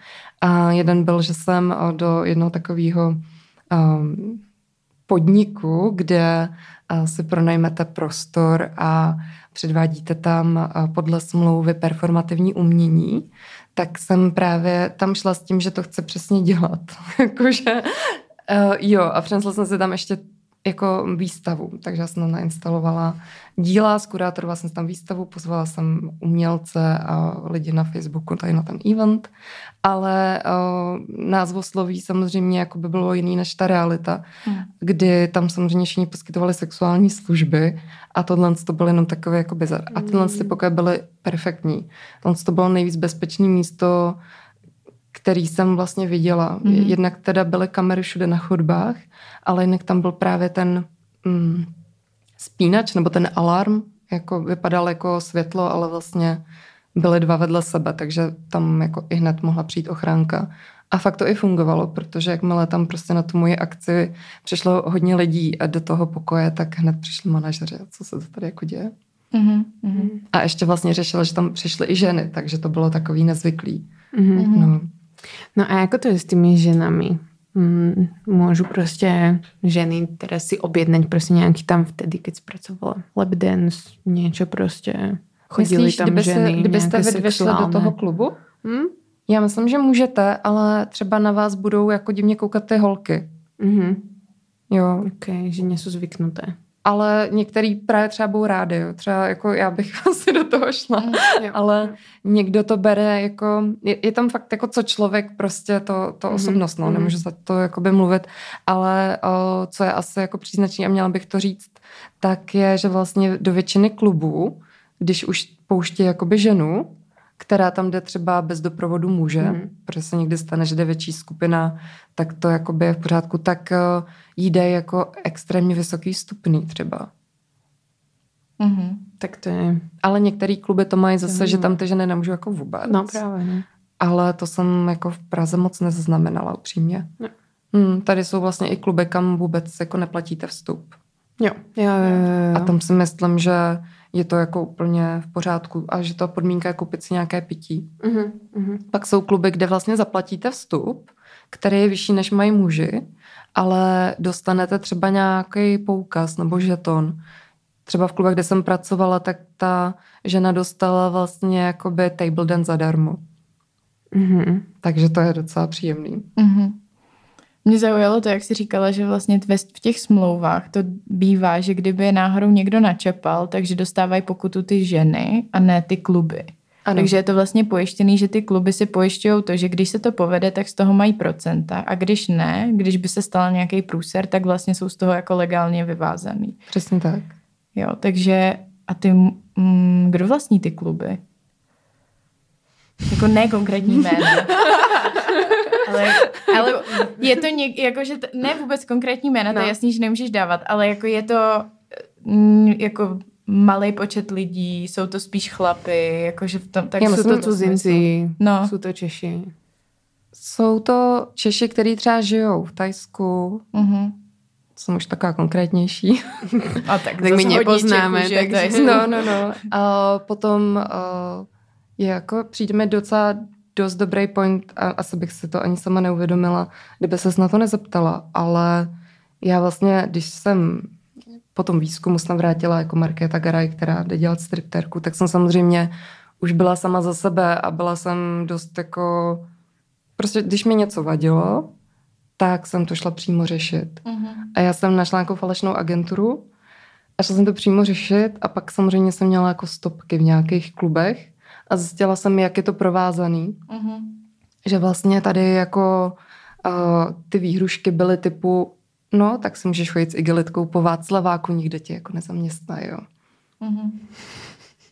[SPEAKER 4] A jeden byl, že jsem eh, do jednoho takového um, podniku, kde uh, si pronajmete prostor a předvádíte tam podle smlouvy performativní umění, tak jsem právě tam šla s tím, že to chce přesně dělat. Jakože, uh, jo, a přinesla jsem si tam ještě jako výstavu, takže já jsem tam nainstalovala díla, zkurátorovala jsem tam výstavu, pozvala jsem umělce a lidi na Facebooku tady na ten event, ale uh, názvosloví samozřejmě jako by bylo jiný než ta realita,
[SPEAKER 1] Hmm.
[SPEAKER 4] kdy tam samozřejmě všichni poskytovali sexuální služby a tohle to bylo jenom takové jako bizar. A tyhle ty pokoje byly perfektní. Tohle to bylo nejvíc bezpečné místo, který jsem vlastně viděla.
[SPEAKER 1] Mhm.
[SPEAKER 4] Mm-hmm. Jednak teda byly kamery všude na chodbách, ale jinak tam byl právě ten mm, spínač nebo ten alarm, jako vypadal jako světlo, ale vlastně byly dva vedle sebe, takže tam jako i hned mohla přijít ochránka. A fakt to i fungovalo, protože jakmile tam prostě na tu moji akci přišlo hodně lidí a do toho pokoje, tak hned přišli manažeři. Co se to tady jako děje?
[SPEAKER 1] Mhm, mhm.
[SPEAKER 4] A ještě vlastně řešila, že tam přišly i ženy, takže to bylo takový nezvyklý.
[SPEAKER 3] Mhm.
[SPEAKER 4] No.
[SPEAKER 3] No a jako to je s tými ženami? Mm, môžu prostě ženy teraz si objednať prostě nějaký tam vtedy, keď spracovala lap dance, niečo prostě. Chodili
[SPEAKER 4] Myslíš,
[SPEAKER 3] tam
[SPEAKER 4] kdyby
[SPEAKER 3] ženy,
[SPEAKER 4] se, kdybyste vy dvě šli do toho klubu?
[SPEAKER 3] Hm?
[SPEAKER 4] Já myslím, že můžete, ale třeba na vás budou jako divně koukat ty holky.
[SPEAKER 3] Mhm.
[SPEAKER 4] Jo,
[SPEAKER 3] Ok, že sú zvyknuté.
[SPEAKER 4] Ale některý právě třeba budou rádi, jo. Třeba jako já bych asi do toho šla,
[SPEAKER 3] Jo.
[SPEAKER 4] ale někdo to bere jako, je, je tam fakt jako co člověk prostě to, to
[SPEAKER 3] Mhm,
[SPEAKER 4] osobnost, no,
[SPEAKER 3] mhm.
[SPEAKER 4] nemůžu za to jakoby mluvit, ale o, co je asi jako příznačný a měla bych to říct, tak je, že vlastně do většiny klubů, když už pouští jakoby ženu, která tam jde třeba bez doprovodu muže,
[SPEAKER 3] Mhm.
[SPEAKER 4] protože se někdy stane, že jde větší skupina, tak to jakoby je v pořádku, tak uh, jde jako extrémně vysoký stupný třeba.
[SPEAKER 1] Mhm.
[SPEAKER 3] Tak to je...
[SPEAKER 4] Ale některé kluby to mají zase,
[SPEAKER 3] Mhm.
[SPEAKER 4] že tam ty ženy nemůžou jako vůbec.
[SPEAKER 3] No právě, no.
[SPEAKER 4] Ale to jsem jako v Praze moc nezaznamenala upřímně.
[SPEAKER 3] Ne.
[SPEAKER 4] Hmm, tady jsou vlastně i kluby, kam vůbec jako neplatíte vstup.
[SPEAKER 3] Jo, jo, jo, jo.
[SPEAKER 4] A tam si myslím, že je to jako úplně v pořádku a že to podmínka je koupit si nějaké pití.
[SPEAKER 3] Mhm, mhm.
[SPEAKER 4] Pak jsou kluby, kde vlastně zaplatíte vstup, který je vyšší, než mají muži, ale dostanete třeba nějaký poukaz nebo žeton. Třeba v klubech, kde jsem pracovala, tak ta žena dostala vlastně jakoby table dance zadarmo.
[SPEAKER 3] Mhm.
[SPEAKER 4] Takže to je docela příjemný.
[SPEAKER 1] Mhm. Mě zaujalo to, jak jsi říkala, že vlastně v těch smlouvách to bývá, že kdyby je náhodou někdo načepal, takže dostávají pokutu ty ženy a ne ty kluby.
[SPEAKER 4] Ano.
[SPEAKER 1] Takže je to vlastně pojištěný, že ty kluby si pojišťují to, že když se to povede, tak z toho mají procenta a když ne, když by se stal nějaký průser, tak vlastně jsou z toho jako legálně vyvázaný.
[SPEAKER 4] Přesně tak.
[SPEAKER 1] Jo, takže a ty, mm, kdo vlastní ty kluby? Jako ne konkrétní jméno. ale, ale je to něk, jako, že t- ne vůbec konkrétní jména, no. to
[SPEAKER 3] No.
[SPEAKER 1] je jasný, že nemůžeš dávat, ale jako je to mm, jako malý počet lidí, jsou to spíš chlapy, jakože v tom, tak
[SPEAKER 4] Já
[SPEAKER 1] jsou to
[SPEAKER 3] cudzinci,
[SPEAKER 1] No.
[SPEAKER 3] sú to Češi.
[SPEAKER 4] Jsou to Češi, kteří třeba žijou v Tajsku,
[SPEAKER 1] Mhm.
[SPEAKER 4] jsem už taková konkrétnější.
[SPEAKER 1] A tak,
[SPEAKER 3] Tak my nepoznáme,
[SPEAKER 1] Čechů,
[SPEAKER 3] takže-
[SPEAKER 4] No, no, no. A potom uh, je jako, přijde mi docela dost dobrý point, a asi bych si to ani sama neuvědomila, kdyby ses na to nezeptala, ale já vlastně, když jsem po tom výzkumu jsem vrátila jako Markéta Garaj, která jde dělat stripterku, tak jsem samozřejmě už byla sama za sebe a byla jsem dost jako, prostě když mi něco vadilo, tak jsem to šla přímo řešit.
[SPEAKER 1] Mhm.
[SPEAKER 4] A já jsem našla nějakou falešnou agenturu a šla jsem to přímo řešit a pak samozřejmě jsem měla jako stopky v nějakých klubech a zjistila jsem, jak je to provázaný.
[SPEAKER 1] Mhm.
[SPEAKER 4] Že vlastně tady jako uh, ty výhrušky byly typu no, tak si můžeš chodit s igelitkou po Václaváku, nikdo tě jako nezaměstná, jo.
[SPEAKER 1] Mhm.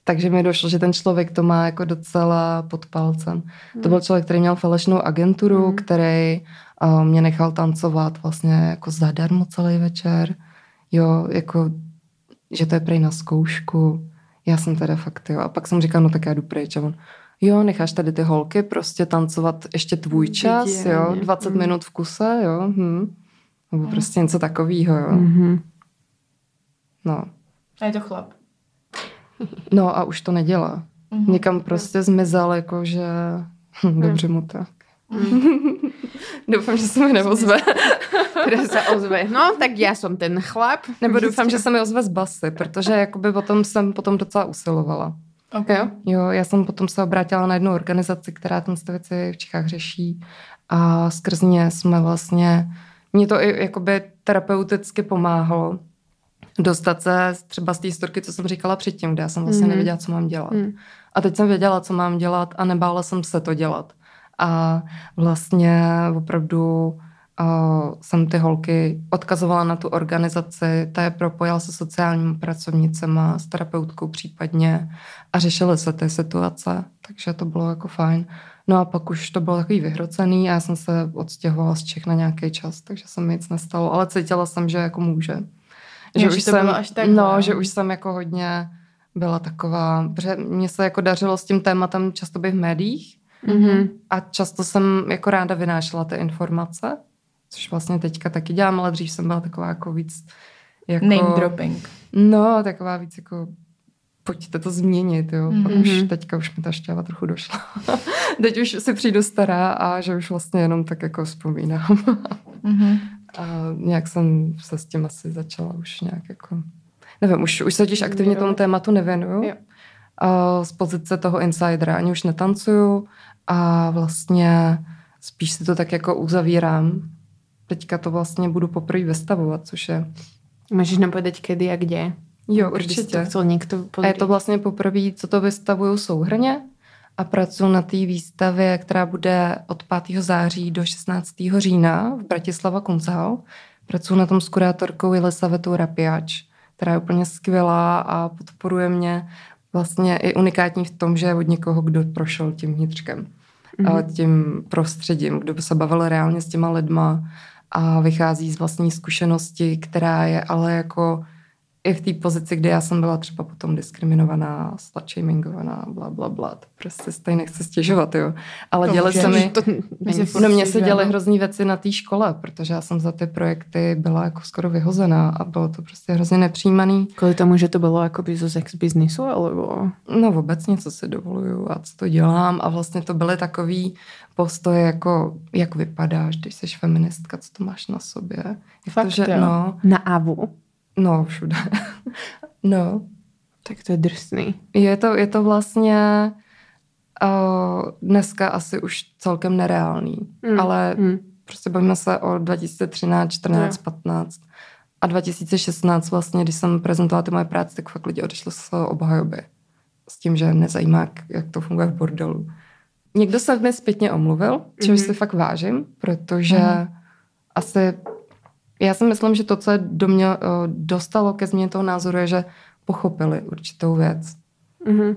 [SPEAKER 4] Takže mi došlo, že ten člověk to má jako docela pod palcem. To byl člověk, který měl falešnou agenturu,
[SPEAKER 3] Hmm.
[SPEAKER 4] který uh, mě nechal tancovat vlastně jako zadarmo celý večer. Jo, jako, že to je prej na zkoušku. Já jsem teda fakt, jo. A pak jsem říkal, no tak já jdu pryč. A on, jo, necháš tady ty holky prostě tancovat ještě tvůj čas, jo,
[SPEAKER 3] Viděně.
[SPEAKER 4] 20
[SPEAKER 3] Mm.
[SPEAKER 4] minut v kuse, jo. Hm. Nebo prostě něco takového, jo.
[SPEAKER 3] Mhm.
[SPEAKER 4] No.
[SPEAKER 1] A je to chlap.
[SPEAKER 4] No a už to nedělá.
[SPEAKER 1] Mhm.
[SPEAKER 4] Někam prostě zmizel, jakože dobře mu tak. Doufám, že se mi neozve.
[SPEAKER 3] Teda sa ozve. No, tak ja som ten chlap.
[SPEAKER 4] Nebo doufám, že se mi ozve z basy, protože jakoby potom jsem potom docela usilovala.
[SPEAKER 1] Okay.
[SPEAKER 3] Jo?
[SPEAKER 4] Jo, já jsem potom se obrátila na jednu organizaci, která tam ty věci v Čechách řeší a skrz ně jsme vlastně mě to i jakoby terapeuticky pomáhalo dostat se třeba z té historky, co jsem říkala předtím, kde já jsem vlastně
[SPEAKER 3] Mhm.
[SPEAKER 4] nevěděla, co mám dělat.
[SPEAKER 3] Mm.
[SPEAKER 4] A teď jsem věděla, co mám dělat a nebála jsem se to dělat. A vlastně opravdu uh, jsem ty holky odkazovala na tu organizaci, ta je propojila se sociálními pracovnicema, s terapeutkou případně a řešily se ty situace, takže to bylo jako fajn. No a pak už to bylo takový vyhrocený a já jsem se odstěhovala z Čech na nějaký čas, takže se mi nic nestalo, ale cítila jsem, že jako může.
[SPEAKER 1] Že to
[SPEAKER 4] jsem,
[SPEAKER 1] bylo až takhle,
[SPEAKER 4] no, že už jsem jako hodně byla taková, protože mně se jako dařilo s tím tématem často být v médiích
[SPEAKER 3] Mhm.
[SPEAKER 4] a často jsem jako ráda vynášela ty informace, což vlastně teďka taky dělám, ale dřív jsem byla taková jako víc jako...
[SPEAKER 1] Name dropping.
[SPEAKER 4] No, taková víc jako pojďte to změnit, jo. Mm-hmm. Pak už teďka už mi ta šťáva trochu došla. Teď už si přijdu stará a že už vlastně jenom tak jako vzpomínám.
[SPEAKER 1] Mhm.
[SPEAKER 4] a nějak jsem se s tím asi začala už nějak jako... Nevím, už, už se totiž aktivně tomu tématu nevěnuju.
[SPEAKER 3] Jo.
[SPEAKER 4] Z pozice toho insidera ani už netancuju a vlastně spíš si to tak jako uzavírám. Teďka to vlastně budu poprvé vystavovat, což je...
[SPEAKER 3] Můžeš nám povedať, kedy a kde?
[SPEAKER 4] Jo,
[SPEAKER 3] si
[SPEAKER 4] určitě.
[SPEAKER 3] to někdo
[SPEAKER 4] A je to vlastně poprvé, co to vystavuju souhrně a pracuji na té výstavě, která bude od 5. září do 16. října v Bratislava Kunzhal. Pracuji na tom s kurátorkou Jelisavetou Rapiač, která je úplně skvělá a podporuje mě vlastně i unikátní v tom, že je od někoho, kdo prošel tím vnitřkem a tím prostředím, kdo by se bavil reálně s těma lidma a vychází z vlastní zkušenosti, která je ale jako i v té pozici, kde já jsem byla třeba potom diskriminovaná, slutshamingovaná, bla, bla, bla. To prostě stejně nechci stěžovat, jo. Ale
[SPEAKER 1] To
[SPEAKER 4] děli se mi...
[SPEAKER 3] To není
[SPEAKER 1] furt
[SPEAKER 4] No mně se děly hrozný věci na té škole, protože já jsem za ty projekty byla jako skoro vyhozená a bylo to prostě hrozně nepřijímaný.
[SPEAKER 3] Kvůli tomu, že to bylo akoby zo sex biznisu, alebo...
[SPEAKER 4] No obecně, co si dovoluju a co to dělám a vlastně to byly takový postoje jako, jak vypadáš, když jsi feministka, co to máš na sobě. Jak
[SPEAKER 1] Fakt,
[SPEAKER 4] to, že,
[SPEAKER 1] jo?
[SPEAKER 4] no,
[SPEAKER 3] Na AVU?
[SPEAKER 4] No, všude. no,
[SPEAKER 3] Tak to je drsný.
[SPEAKER 4] je to, je to vlastně uh, dneska asi už celkem nereálný,
[SPEAKER 3] Mm,
[SPEAKER 4] ale
[SPEAKER 3] mm.
[SPEAKER 4] prostě bavíme se o 2013, 14,
[SPEAKER 3] Jo.
[SPEAKER 4] 15 a 2016 vlastně, když jsem prezentovala ty moje práce, tak fakt lidi odešli z obhajoby. S tím, že nezajímá, jak, to funguje v bordelu. Někdo se mi zpětně omluvil, čehož
[SPEAKER 3] Mhm.
[SPEAKER 4] si fakt vážím, protože
[SPEAKER 1] Mhm.
[SPEAKER 4] asi já si myslím, že to, co je do mě eh, dostalo ke změně toho názoru, je, že pochopili určitou věc.
[SPEAKER 3] Mhm.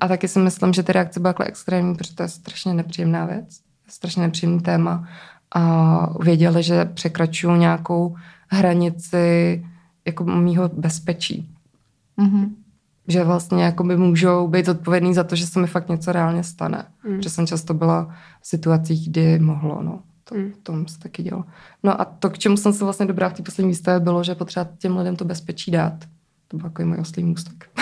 [SPEAKER 4] A taky si myslím, že ty reakce takhle extrémní, protože to je strašně nepříjemná věc, strašně nepříjemný téma. A věděli, že překračují nějakou hranici jako mýho bezpečí.
[SPEAKER 1] Mhm.
[SPEAKER 4] Že vlastně jako by můžou být odpovědný za to, že se mi fakt něco reálně stane.
[SPEAKER 3] Mm.
[SPEAKER 4] Protože jsem často byla v situacích, kdy mohlo, no. To,
[SPEAKER 3] Mm.
[SPEAKER 4] tom se taky dělo. No a to, k čemu jsem se vlastně dobrá v té poslední výstavě, bylo, že potřeba těm lidem to bezpečí dát. To byl jako můj oslý můstek.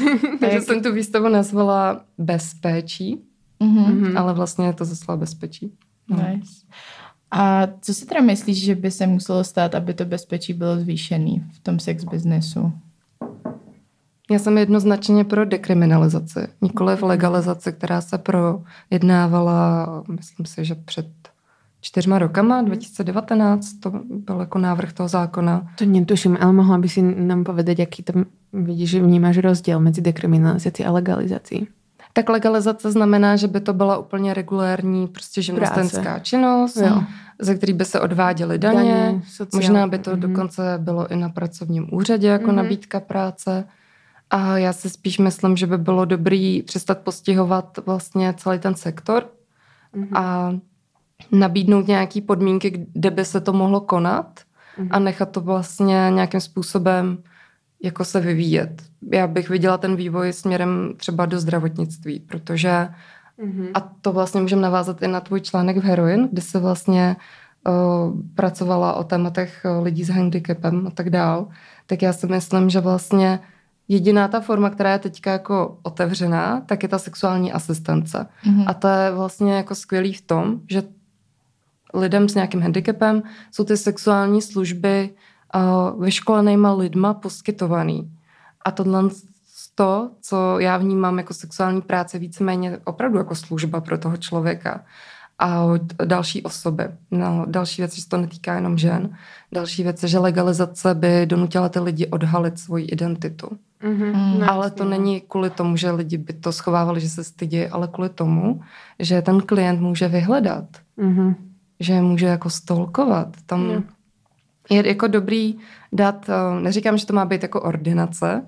[SPEAKER 4] Takže jsem tu výstavu nazvala Bezpečí,
[SPEAKER 1] Mhm.
[SPEAKER 3] Mhm.
[SPEAKER 4] ale vlastně je to ze slova bezpečí. No.
[SPEAKER 1] Nice. A co si teda myslíš, že by se muselo stát, aby to bezpečí bylo zvýšený v tom sex biznesu?
[SPEAKER 4] Já jsem jednoznačně pro dekriminalizaci, nikoli v legalizaci, která se projednávala, myslím si, že před čtyřma rokama, 2019, to byl jako návrh toho zákona.
[SPEAKER 3] To netuším, ale mohla by si nám povedať, jaký tam vidíš, že vnímáš rozdiel mezi dekriminalizací a legalizací.
[SPEAKER 4] Tak legalizace znamená, že by to byla úplně regulérní prostě živnostenská
[SPEAKER 3] Práce.
[SPEAKER 4] činnost,
[SPEAKER 3] Jo.
[SPEAKER 4] ze který by se odváděly daně.
[SPEAKER 3] Daně, sociál-
[SPEAKER 4] Možná by to
[SPEAKER 3] Mhm.
[SPEAKER 4] dokonce bylo i na pracovním úřadě jako
[SPEAKER 3] Mhm.
[SPEAKER 4] nabídka práce. A já si spíš myslím, že by bylo dobrý přestat postihovat vlastně celý ten sektor
[SPEAKER 3] Mhm.
[SPEAKER 4] a nabídnout nějaký podmínky, kde by se to mohlo konat
[SPEAKER 3] Mhm.
[SPEAKER 4] a nechat to vlastně nějakým způsobem jako se vyvíjet. Já bych viděla ten vývoj směrem třeba do zdravotnictví, protože
[SPEAKER 3] Mhm.
[SPEAKER 4] a to vlastně můžeme navázat i na tvůj článek v Heroin, kde se vlastně uh, pracovala o tématech uh, lidí s handicapem a tak dál. Tak já si myslím, že vlastně jediná ta forma, která je teďka jako otevřená, tak je ta sexuální asistence.
[SPEAKER 1] Mhm.
[SPEAKER 4] A to je vlastně jako skvělý v tom, že lidem s nějakým handicapem jsou ty sexuální služby uh, vyškolenýma lidma poskytovaný. A tohle to, co já vnímám jako sexuální práce, víceméně opravdu jako služba pro toho člověka. a další osoby. No, další věc, že se to netýká jenom žen. Další věc je, že legalizace by donutila ty lidi odhalit svoji identitu.
[SPEAKER 3] Mm-hmm.
[SPEAKER 1] Mm.
[SPEAKER 4] ale to není kvůli tomu, že lidi by to schovávali, že se stydí, ale kvůli tomu, že ten klient může vyhledat,
[SPEAKER 3] Mm-hmm.
[SPEAKER 4] Že je může jako stolkovat. Tam
[SPEAKER 3] Jo.
[SPEAKER 4] je jako dobrý dát, eh, neříkám, že to má být jako ordinace,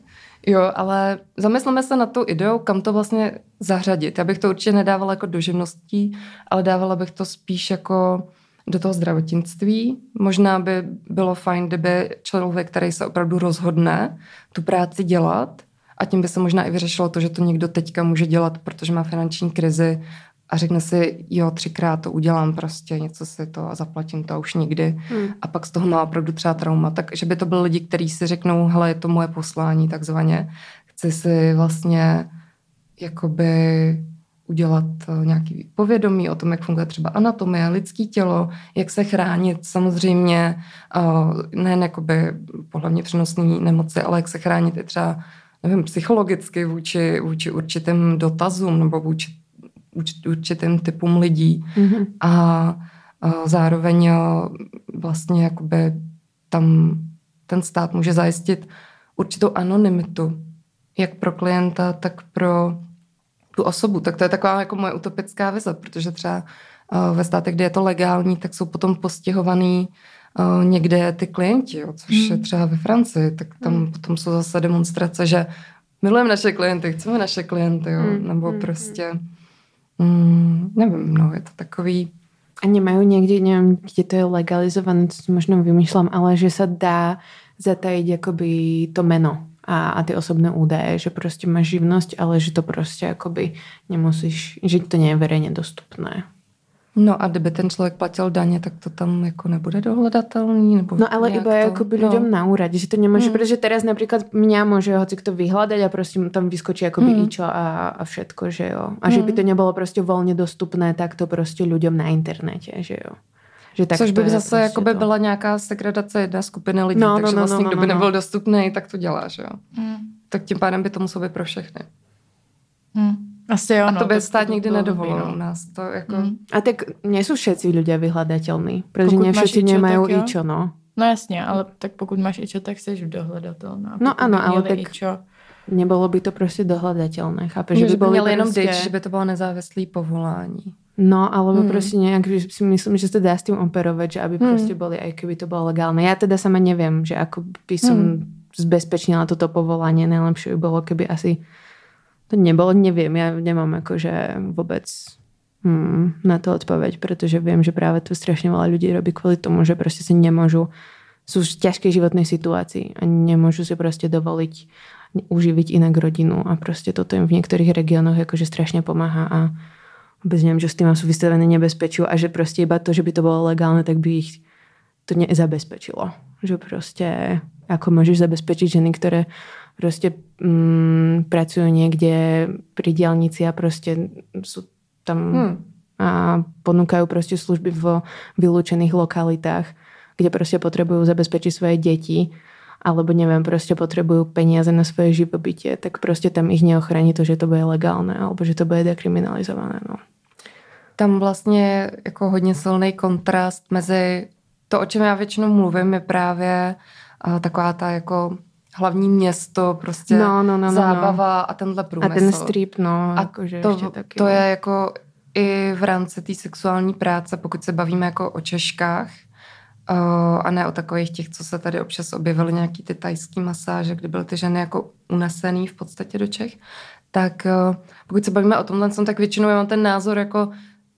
[SPEAKER 4] jo, ale zamysleme se na tu ideu, kam to vlastně zařadit. Já bych to určitě nedávala jako do živností, ale dávala bych to spíš jako do toho zdravotnictví. Možná by bylo fajn, kdyby člověk, který se opravdu rozhodne tu práci dělat, a tím by se možná i vyřešilo to, že to někdo teďka může dělat, protože má finanční krizi a řekne si, jo, třikrát to udělám prostě, něco si to a zaplatím to a už nikdy.
[SPEAKER 3] Hmm.
[SPEAKER 4] A pak z toho má opravdu třeba trauma. Takže by to byly lidi, kteří si řeknou, hele, je to moje poslání takzvaně. Chci si vlastně jakoby udělat eh, nějaký povědomí o tom, jak funguje třeba anatomie, lidský tělo, jak se chránit samozřejmě, eh, nejen jakoby pohlavně přenosné nemoci, ale jak se chránit i třeba nevím, psychologicky vůči, vůči určitým dotazům nebo vůči určitým typům lidí
[SPEAKER 3] Mm-hmm.
[SPEAKER 4] a, a zároveň a, vlastně jakoby tam ten stát může zajistit určitou anonymitu, jak pro klienta, tak pro tu osobu. Tak to je taková jako moje utopická vize, protože třeba ve státech, kde je to legální, tak jsou potom postihovaný někde ty klienti, jo, což je
[SPEAKER 1] Hmm.
[SPEAKER 4] třeba ve Francii, tak tam
[SPEAKER 3] Hmm.
[SPEAKER 4] potom jsou zase demonstrace, že milujeme naše klienty, chceme naše klienty, jo,
[SPEAKER 3] Hmm,
[SPEAKER 4] nebo
[SPEAKER 3] hmm,
[SPEAKER 4] prostě, mm, nevím, no, je to takový,
[SPEAKER 3] A nemajú niekde, neviem, kde to je legalizované, to si možno vymýšľam, ale že sa dá zatajiť akoby to meno a, a tie osobné údaje, že proste máš živnosť, ale že to proste akoby nemusíš, že to nie je verejne dostupné.
[SPEAKER 4] No a kdyby ten člověk platil daně, tak to tam jako nebude dohledatelný? Nebo
[SPEAKER 3] No ale iba
[SPEAKER 4] to?
[SPEAKER 3] akoby ľuďom
[SPEAKER 4] no.
[SPEAKER 3] naúrať, že to nemôže,
[SPEAKER 4] Mm.
[SPEAKER 3] pretože teraz napríklad mňa môže hoci kto vyhľadať a proste mu tam vyskočí akoby
[SPEAKER 4] Mm.
[SPEAKER 3] ičo a, a všetko, že jo. A že by
[SPEAKER 4] Mm.
[SPEAKER 3] to nebolo proste voľne dostupné takto proste ľuďom na internete, že jo. Že tak
[SPEAKER 4] Což
[SPEAKER 3] to
[SPEAKER 4] by zase
[SPEAKER 3] proste
[SPEAKER 4] jakoby
[SPEAKER 3] to.
[SPEAKER 4] byla nějaká segradace jedné skupiny lidí,
[SPEAKER 3] No, no,
[SPEAKER 4] takže
[SPEAKER 3] no,
[SPEAKER 4] vlastně
[SPEAKER 3] no,
[SPEAKER 4] kdo
[SPEAKER 3] no,
[SPEAKER 4] by
[SPEAKER 3] no.
[SPEAKER 4] nebyl dostupný, tak to děláš, jo.
[SPEAKER 1] Mm.
[SPEAKER 4] Tak tím pádem by to muselo být pro všechny.
[SPEAKER 1] Mm. Asi jo,
[SPEAKER 4] A
[SPEAKER 1] no,
[SPEAKER 4] to by
[SPEAKER 1] tak
[SPEAKER 4] stát
[SPEAKER 1] by
[SPEAKER 4] nikdy
[SPEAKER 1] bylo
[SPEAKER 4] nedovolil
[SPEAKER 1] dobrý,
[SPEAKER 4] u
[SPEAKER 1] no.
[SPEAKER 4] nás. To jako...
[SPEAKER 1] Mm.
[SPEAKER 3] A tak sú všetci ľudia vyhľadateľní, pretože
[SPEAKER 1] Pokud
[SPEAKER 3] nie
[SPEAKER 1] máš
[SPEAKER 3] všetci
[SPEAKER 1] ičo,
[SPEAKER 3] no.
[SPEAKER 1] No jasně, ale tak pokud máš ičo, tak jsi dohledatelná.
[SPEAKER 3] No ano,
[SPEAKER 1] by
[SPEAKER 3] ale tak-
[SPEAKER 1] Ičo,
[SPEAKER 3] Nebolo by to proste dohľadateľné, chápeš?
[SPEAKER 4] Že, že by
[SPEAKER 3] boli
[SPEAKER 4] měli jenom dyč, že by to bylo nezávislé povolání.
[SPEAKER 3] No, alebo
[SPEAKER 4] Hmm.
[SPEAKER 3] proste nejak, že si myslím, že sa dá s tým operovať, že aby
[SPEAKER 4] Hmm.
[SPEAKER 3] proste boli, aj keby to bolo legálne. Ja teda sama neviem, že ako by som
[SPEAKER 4] Hmm.
[SPEAKER 3] zbezpečnila toto povolanie. Najlepšie by bolo, keby asi to nebolo, neviem. Ja nemám akože vôbec hmm, na to odpoveď, pretože viem, že práve tu strašne veľa ľudí robí kvôli tomu, že proste si nemôžu sú v ťažkej životnej situácii a nemôžu si proste dovoliť uživiť inak rodinu a proste toto im v niektorých regiónoch akože strašne pomáha a vôbec neviem, že s tým sú vystavené nebezpečiu a že proste iba to, že by to bolo legálne, tak by ich to nezabezpečilo. Že proste ako môžeš zabezpečiť ženy, ktoré proste mm, pracujú niekde pri diálnici a proste sú tam
[SPEAKER 4] Hmm.
[SPEAKER 3] a ponúkajú proste služby vo vylúčených lokalitách, kde proste potrebujú zabezpečiť svoje deti alebo neviem, proste potrebujú peniaze na svoje živobytie, tak proste tam ich neochrání to, že to bude legálne alebo že to bude dekriminalizované. No.
[SPEAKER 4] Tam vlastně jako hodně silný kontrast mezi to, o čem já většinou mluvím, je právě a, taková ta jako hlavní město, prostě
[SPEAKER 3] No, no, no, no,
[SPEAKER 4] zábava a tenhle
[SPEAKER 3] A
[SPEAKER 4] průmysl.
[SPEAKER 3] ten strip, no,
[SPEAKER 4] A
[SPEAKER 3] akože
[SPEAKER 4] to,
[SPEAKER 3] ešte taký.
[SPEAKER 4] to
[SPEAKER 3] no.
[SPEAKER 4] je jako i v rámci té sexuální práce, pokud se bavíme jako o Češkách, uh, a ne o takových těch, co se tady občas objevily, nějaký ty tajský masáže, kde byly ty ženy jako unesený v podstatě do Čech, tak uh, pokud se bavíme o tomhle, tak většinou já mám ten názor jako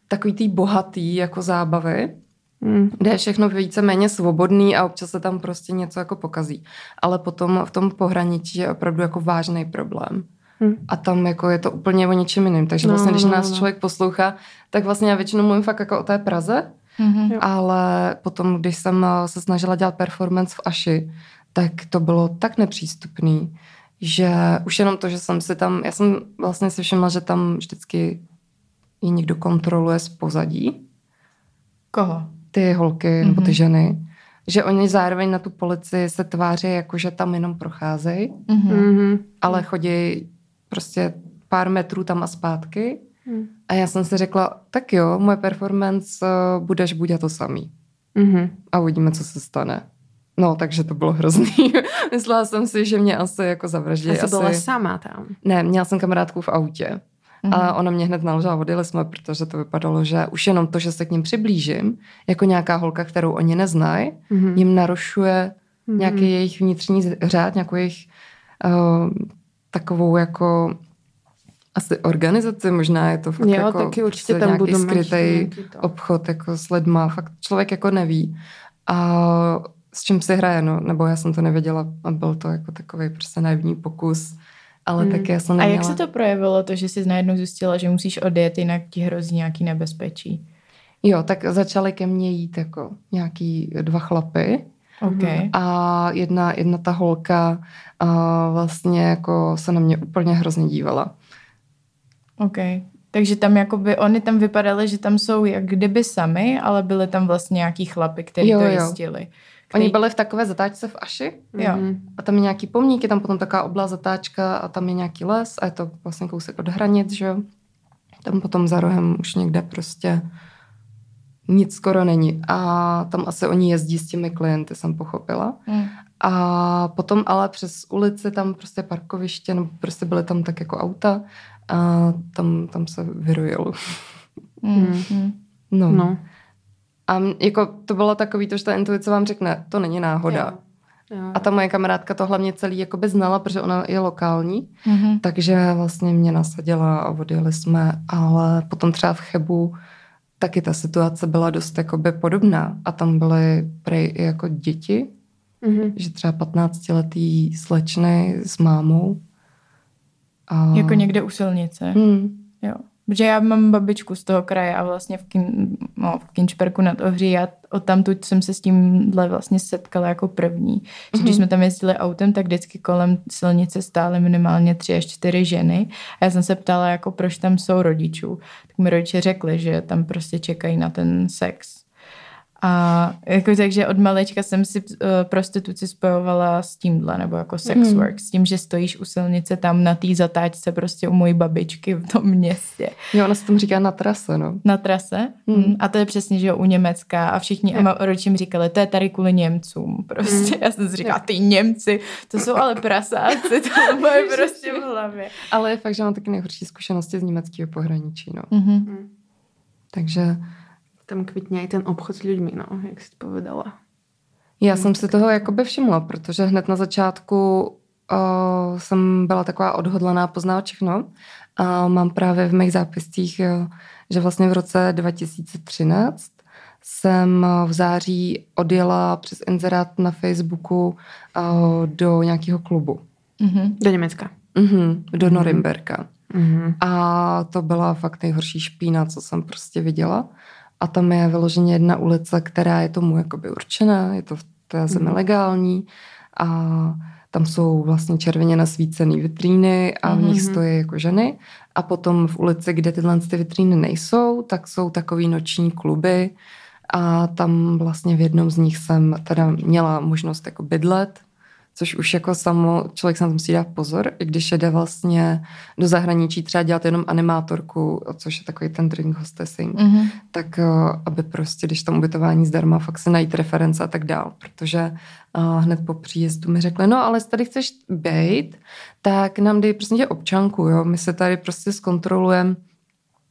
[SPEAKER 4] takový tý bohatý jako zábavy,
[SPEAKER 3] Mm.
[SPEAKER 4] kde je všechno více méně svobodný a občas se tam prostě něco jako pokazí. Ale potom v tom pohraničí je opravdu jako vážný problém.
[SPEAKER 3] Hm.
[SPEAKER 4] A tam jako je to úplně o něčem jiném. Takže
[SPEAKER 3] No,
[SPEAKER 4] vlastně, když
[SPEAKER 3] no,
[SPEAKER 4] nás
[SPEAKER 3] no.
[SPEAKER 4] člověk poslouchá, tak vlastně já většinou mluvím fakt jako o té Praze,
[SPEAKER 1] Mhm.
[SPEAKER 3] Jo.
[SPEAKER 4] ale potom, když jsem eh, se snažila dělat performance v Aši, tak to bylo tak nepřístupný, že už jenom to, že jsem si tam, já jsem vlastně si všimla, že tam vždycky ji někdo kontroluje z pozadí,
[SPEAKER 1] Koho?
[SPEAKER 4] Ty holky mm-hmm. nebo ty
[SPEAKER 1] Mhm.
[SPEAKER 4] ženy, že oni zároveň na tu policii se tváří jako, že tam jenom procházejí,
[SPEAKER 1] Mhm.
[SPEAKER 3] Mm-hmm.
[SPEAKER 4] ale chodí prostě pár metrů tam a zpátky
[SPEAKER 3] Hmm.
[SPEAKER 4] A já jsem si řekla, tak jo, moje performance uh, budeš bude to samý.
[SPEAKER 3] Mhm.
[SPEAKER 4] A uvidíme, co se stane. No, takže to bylo hrozný. Myslela jsem si, že mě asi jako zavraždí.
[SPEAKER 3] A jsi
[SPEAKER 4] asi...
[SPEAKER 3] byla sama tam.
[SPEAKER 4] Ne, měla jsem kamarádku v autě.
[SPEAKER 1] Mhm.
[SPEAKER 4] A ona mě hned naložila, odjeli jsme, protože to vypadalo, že už jenom to, že se k ním přiblížím, jako nějaká holka, kterou oni neznají,
[SPEAKER 3] Mhm.
[SPEAKER 4] jim narušuje
[SPEAKER 3] Mhm.
[SPEAKER 4] nějaký jejich vnitřní řád, nějakou jejich uh, takovou jako asi organizaci, možná je to fakt
[SPEAKER 3] Jo,
[SPEAKER 4] jako
[SPEAKER 3] taky určitě tam
[SPEAKER 4] nějaký skrytý obchod jako s lidma, fakt člověk jako neví. A s čím si hraje, no, nebo já jsem to nevěděla a byl to jako takový prostě naivní pokus, ale
[SPEAKER 3] Hmm.
[SPEAKER 4] taky já jsem
[SPEAKER 1] A
[SPEAKER 4] neměla...
[SPEAKER 1] jak se to projevilo, to, že jsi najednou zjistila, že musíš odjet, jinak ti hrozí nějaký nebezpečí?
[SPEAKER 4] Jo, tak začaly ke mně jít jako nějaký dva chlapy
[SPEAKER 1] OK.
[SPEAKER 3] Mhm.
[SPEAKER 4] a jedna, jedna ta holka a vlastně jako se na mě úplně hrozně dívala.
[SPEAKER 1] OK. Takže tam jakoby, oni tam vypadaly, že tam jsou jak kdyby sami, ale byly tam vlastně nějaký chlapy, kteří to
[SPEAKER 4] jo. Oni byli v takové zatáčce v Aši
[SPEAKER 1] Jo.
[SPEAKER 3] Mhm.
[SPEAKER 4] a tam je nějaký pomník, je tam potom taková oblast zatáčka a tam je nějaký les a je to vlastně kousek od hranic, že jo. Tam potom za rohem už někde prostě nic skoro není. A tam asi oni jezdí s těmi klienty, jsem pochopila.
[SPEAKER 1] Hmm.
[SPEAKER 4] A potom ale přes ulici tam prostě parkoviště, nebo prostě byly tam tak jako auta a tam, tam se vyrojilo.
[SPEAKER 1] Hmm.
[SPEAKER 3] Hmm.
[SPEAKER 1] Hmm.
[SPEAKER 4] No. no. A jako to bylo takový to, že ta intuice vám řekne, to není náhoda.
[SPEAKER 3] Jo. Jo.
[SPEAKER 4] A ta moje kamarádka to hlavně celý jakoby znala, protože ona je lokální,
[SPEAKER 1] Mhm.
[SPEAKER 4] takže vlastně mě nasadila a odjeli jsme, ale potom třeba v Chebu taky ta situace byla dost jakoby podobná a tam byly prej i jako děti,
[SPEAKER 3] Mhm.
[SPEAKER 4] že třeba 15-letý slečny s mámou. A...
[SPEAKER 1] Jako někde u silnice.
[SPEAKER 4] Hmm.
[SPEAKER 1] Jo. Protože já mám babičku z toho kraje a vlastně v, kin, no, v Kinčperku nad Ohří a odtamtud jsem se s tímhle vlastně setkala jako první. Že když
[SPEAKER 4] Mhm.
[SPEAKER 1] jsme tam jezdili autem, tak vždycky kolem silnice stály minimálně tři až čtyři ženy a já jsem se ptala, jako proč tam jsou rodičů. Tak mi rodiče řekli, že tam prostě čekají na ten sex. A jako takže od malečka jsem si uh, prostituci spojovala s tímhle, nebo jako sex
[SPEAKER 4] Hmm.
[SPEAKER 1] work, s tím, že stojíš u silnice tam na té zatáčce prostě u mojí babičky v tom městě.
[SPEAKER 4] Jo, ona se tomu říká na trase, no.
[SPEAKER 1] Na trase.
[SPEAKER 4] Hmm.
[SPEAKER 1] Hmm. A to je přesně, že jo, u Německa. A všichni, a ma- rodiče mi říkali, to je tady kvůli Němcům. Prostě. Já jsem si říkala, ty Němci, to jsou ale prasáci, to bude prostě v hlavě.
[SPEAKER 4] Ale je fakt, že mám taky nejhorší zkušenosti z německého pohraničí, no.
[SPEAKER 1] Mhm.
[SPEAKER 3] Mhm.
[SPEAKER 4] Takže
[SPEAKER 3] Tam kvitně i ten obchod s lidmi, no, jak jsi povedala.
[SPEAKER 4] já jsem si toho jakoby všimla, protože hned na začátku uh, jsem byla taková odhodlaná poznat všechno. A mám právě v mých zápiscích, jo, že vlastně v roce 2013 jsem eh, v září odjela přes inzerát na Facebooku do nějakého klubu.
[SPEAKER 1] Mhm.
[SPEAKER 3] Do Německa.
[SPEAKER 4] Mhm, do
[SPEAKER 3] Mhm.
[SPEAKER 4] Norimberka.
[SPEAKER 3] Mhm.
[SPEAKER 4] A to byla fakt nejhorší špína, co jsem prostě viděla. A tam je vyloženě jedna ulice, která je tomu jakoby určená, je to v té zemi
[SPEAKER 3] Mhm.
[SPEAKER 4] legální a tam jsou vlastně červeně nasvícené vitríny a v nich
[SPEAKER 3] Mhm.
[SPEAKER 4] stojí jako ženy. A potom v ulici, kde tyhle ty vitríny nejsou, tak jsou takový noční kluby a tam vlastně v jednom z nich jsem teda měla možnost jako bydlet, což už jako samo člověk se na to musí dát pozor, i když jde vlastně do zahraničí třeba dělat jenom animátorku, což je takový ten drink hostessing,
[SPEAKER 1] Mhm.
[SPEAKER 4] tak eh, aby prostě, když tam ubytování zdarma, fakt se najít reference a tak dál, protože eh, hned po příjezdu mi řekli, no ale tady chceš bejt, tak nám dej prostě tě občanku, jo, my se tady prostě zkontrolujeme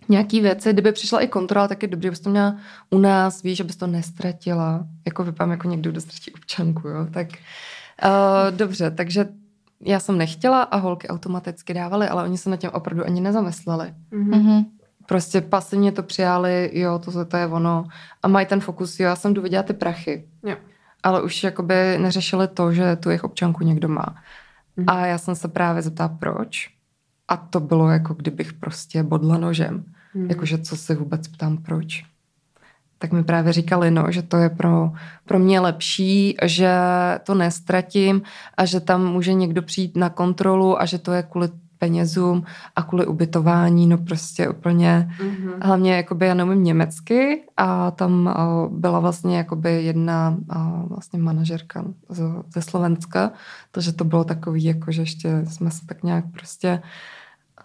[SPEAKER 4] nějaký věci, kdyby přišla i kontrola, tak je dobré, abys to měla u nás, víš, abys to nestratila, jako vypadám jako někdo, kdo ztratí občanku, jo, tak uh, dobře, takže já jsem nechtěla a holky automaticky dávaly, ale oni se na tím opravdu ani nezamysleli
[SPEAKER 3] Mhm.
[SPEAKER 1] Mhm.
[SPEAKER 4] prostě pasivně to přijali, jo, to, to je ono. A mají ten fokus, jo, já jsem jdu vidět ty prachy.
[SPEAKER 3] Jo.
[SPEAKER 4] Ale už jakoby neřešili to, že tu jejich občanku někdo má.
[SPEAKER 3] Mhm.
[SPEAKER 4] A já jsem se právě zeptala, proč. A to bylo jako kdybych prostě bodla nožem.
[SPEAKER 3] Mhm.
[SPEAKER 4] Jakože co se vůbec ptám, proč. Tak mi právě říkali, no, že to je pro, pro mě lepší, že to nestratím a že tam může někdo přijít na kontrolu a že to je kvůli penězům a kvůli ubytování, no prostě úplně
[SPEAKER 3] Mhm.
[SPEAKER 4] Hlavně jakoby já neumím německy a tam a, byla vlastně jakoby jedna a, vlastně manažerka z, ze Slovenska, takže to bylo takový, jako že ještě jsme se tak nějak prostě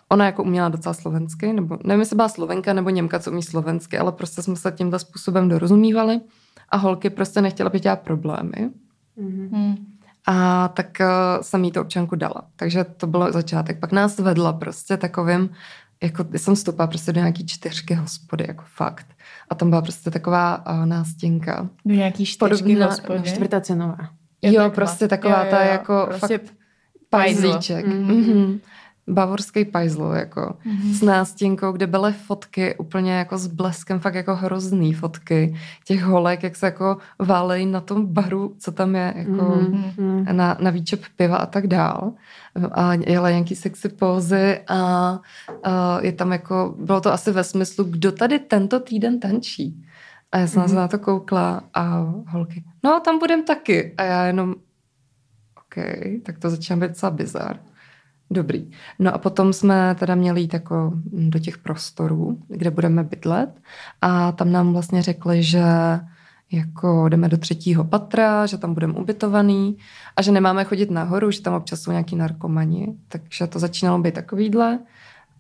[SPEAKER 4] ona jako uměla docela slovensky, nebo nevím, jestli byla slovenka nebo Němka, co umí slovensky, ale prostě jsme se tímto způsobem dorozumívali a holky prostě nechtěla, aby dělat problémy.
[SPEAKER 1] Hmm.
[SPEAKER 4] A tak uh, jsem jí to občanku dala. Takže to bylo začátek. Pak nás vedla prostě takovým, jako jsem vstoupila prostě do nějaký čtyřky hospody, jako fakt. A tam byla prostě taková uh, nástěnka.
[SPEAKER 1] Do nějaký čtyřky
[SPEAKER 4] Podobná-
[SPEAKER 1] hospody.
[SPEAKER 3] Čtvrtá cenová.
[SPEAKER 1] Jo,
[SPEAKER 4] Jo,
[SPEAKER 1] takhle.
[SPEAKER 4] prostě taková
[SPEAKER 1] Jo,
[SPEAKER 4] ta
[SPEAKER 1] jo,
[SPEAKER 4] jako
[SPEAKER 1] prostě
[SPEAKER 4] fakt
[SPEAKER 1] pajzl.
[SPEAKER 4] pajzlíček.
[SPEAKER 3] Mhm.
[SPEAKER 4] Mm-hmm. Bavorský pajzl, jako
[SPEAKER 1] Mhm.
[SPEAKER 4] s nástěnkou, kde byly fotky úplně jako s bleskem, fakt jako hrozný fotky těch holek, jak se jako válejí na tom baru, co tam je, jako
[SPEAKER 3] Mhm. Mhm.
[SPEAKER 4] na, na výčep piva a tak dál. A jela nějaký sexy pózy a, a je tam jako, bylo to asi ve smyslu, kdo tady tento týden tančí. A já jsem
[SPEAKER 3] Mhm.
[SPEAKER 4] se na to koukla a holky, no tam budem taky. A já jenom, OK, tak to začíná být docela bizar. Dobrý. No a potom jsme teda měli jít jako do těch prostorů, kde budeme bydlet a tam nám vlastně řekli, že jako jdeme do třetího patra, že tam budeme ubytovaný a že nemáme chodit nahoru, že tam občas jsou nějaký narkomani, takže to začínalo být takovýhle.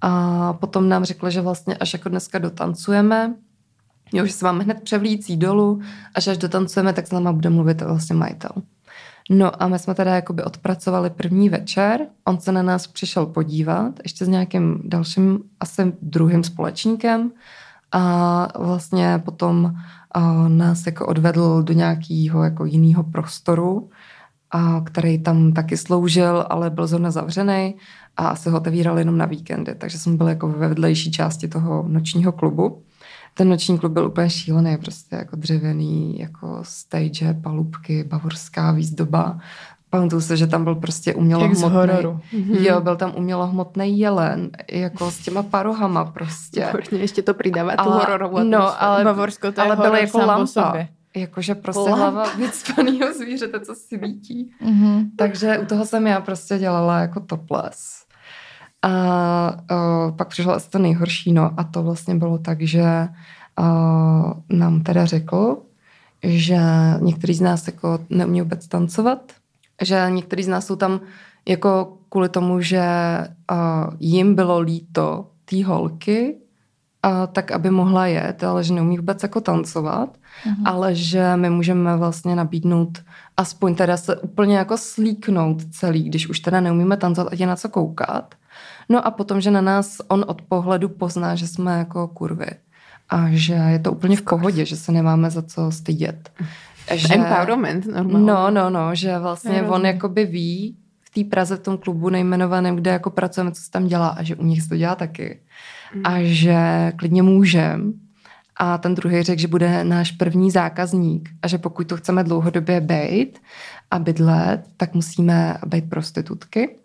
[SPEAKER 4] A potom nám řekli, že vlastně až jako dneska dotancujeme, jo, že se máme hned převlící dolů a že až dotancujeme, tak s náma bude mluvit vlastně majitel. No a my jsme teda jakoby odpracovali první večer, on se na nás přišel podívat, ještě s nějakým dalším, asi druhým společníkem. A vlastně potom a nás jako odvedl do nějakého jako jiného prostoru, a který tam taky sloužil, ale byl zrovna zavřený a asi ho otevíral jenom na víkendy, takže jsem byl jako ve vedlejší části toho nočního klubu. Ten noční klub byl úplně šílený, prostě jako dřevěný, jako stage, palubky, bavorská výzdoba. Pamatuju se, že tam byl prostě umělohmotný.
[SPEAKER 1] hororu.
[SPEAKER 4] Jo, byl tam umělohmotný jelen, jako s těma parohama prostě.
[SPEAKER 3] Výborně, ještě to přidává tu hororovou
[SPEAKER 4] no, ale-
[SPEAKER 1] Bavorsko to je
[SPEAKER 4] ale
[SPEAKER 1] horor
[SPEAKER 4] byl jako lampa. Jakože prostě
[SPEAKER 3] Lampa.
[SPEAKER 4] hlava vycpanýho zvířete, co si vítí.
[SPEAKER 1] Mhm.
[SPEAKER 4] Takže u toho jsem já prostě dělala jako topless. A uh, pak přišlo asi to nejhorší, no a to vlastně bylo tak, že uh, nám teda řekl, že některý z nás jako neumí vůbec tancovat, že některý z nás jsou tam jako kvůli tomu, že uh, jim bylo líto té holky, a tak, aby mohla jet, ale že neumí vůbec jako tancovat,
[SPEAKER 1] Mhm.
[SPEAKER 4] ale že my můžeme vlastně nabídnout aspoň teda se úplně jako slíknout celý, když už teda neumíme tancovat, ať je na co koukat. No a potom, že na nás on od pohledu pozná, že jsme jako kurvy a že je to úplně v pohodě, že se nemáme za co stydět. Že...
[SPEAKER 3] Empowerment normálně.
[SPEAKER 4] No, no, no, že vlastně
[SPEAKER 1] Já
[SPEAKER 4] on jakoby ví v té Praze v tom klubu nejmenovaném, kde jako pracujeme, co se tam dělá a že u nich se to dělá taky. A že klidně můžem. A ten druhý řekl, že bude náš první zákazník a že pokud to chceme dlouhodobě být a bydlet, tak musíme být prostitutky.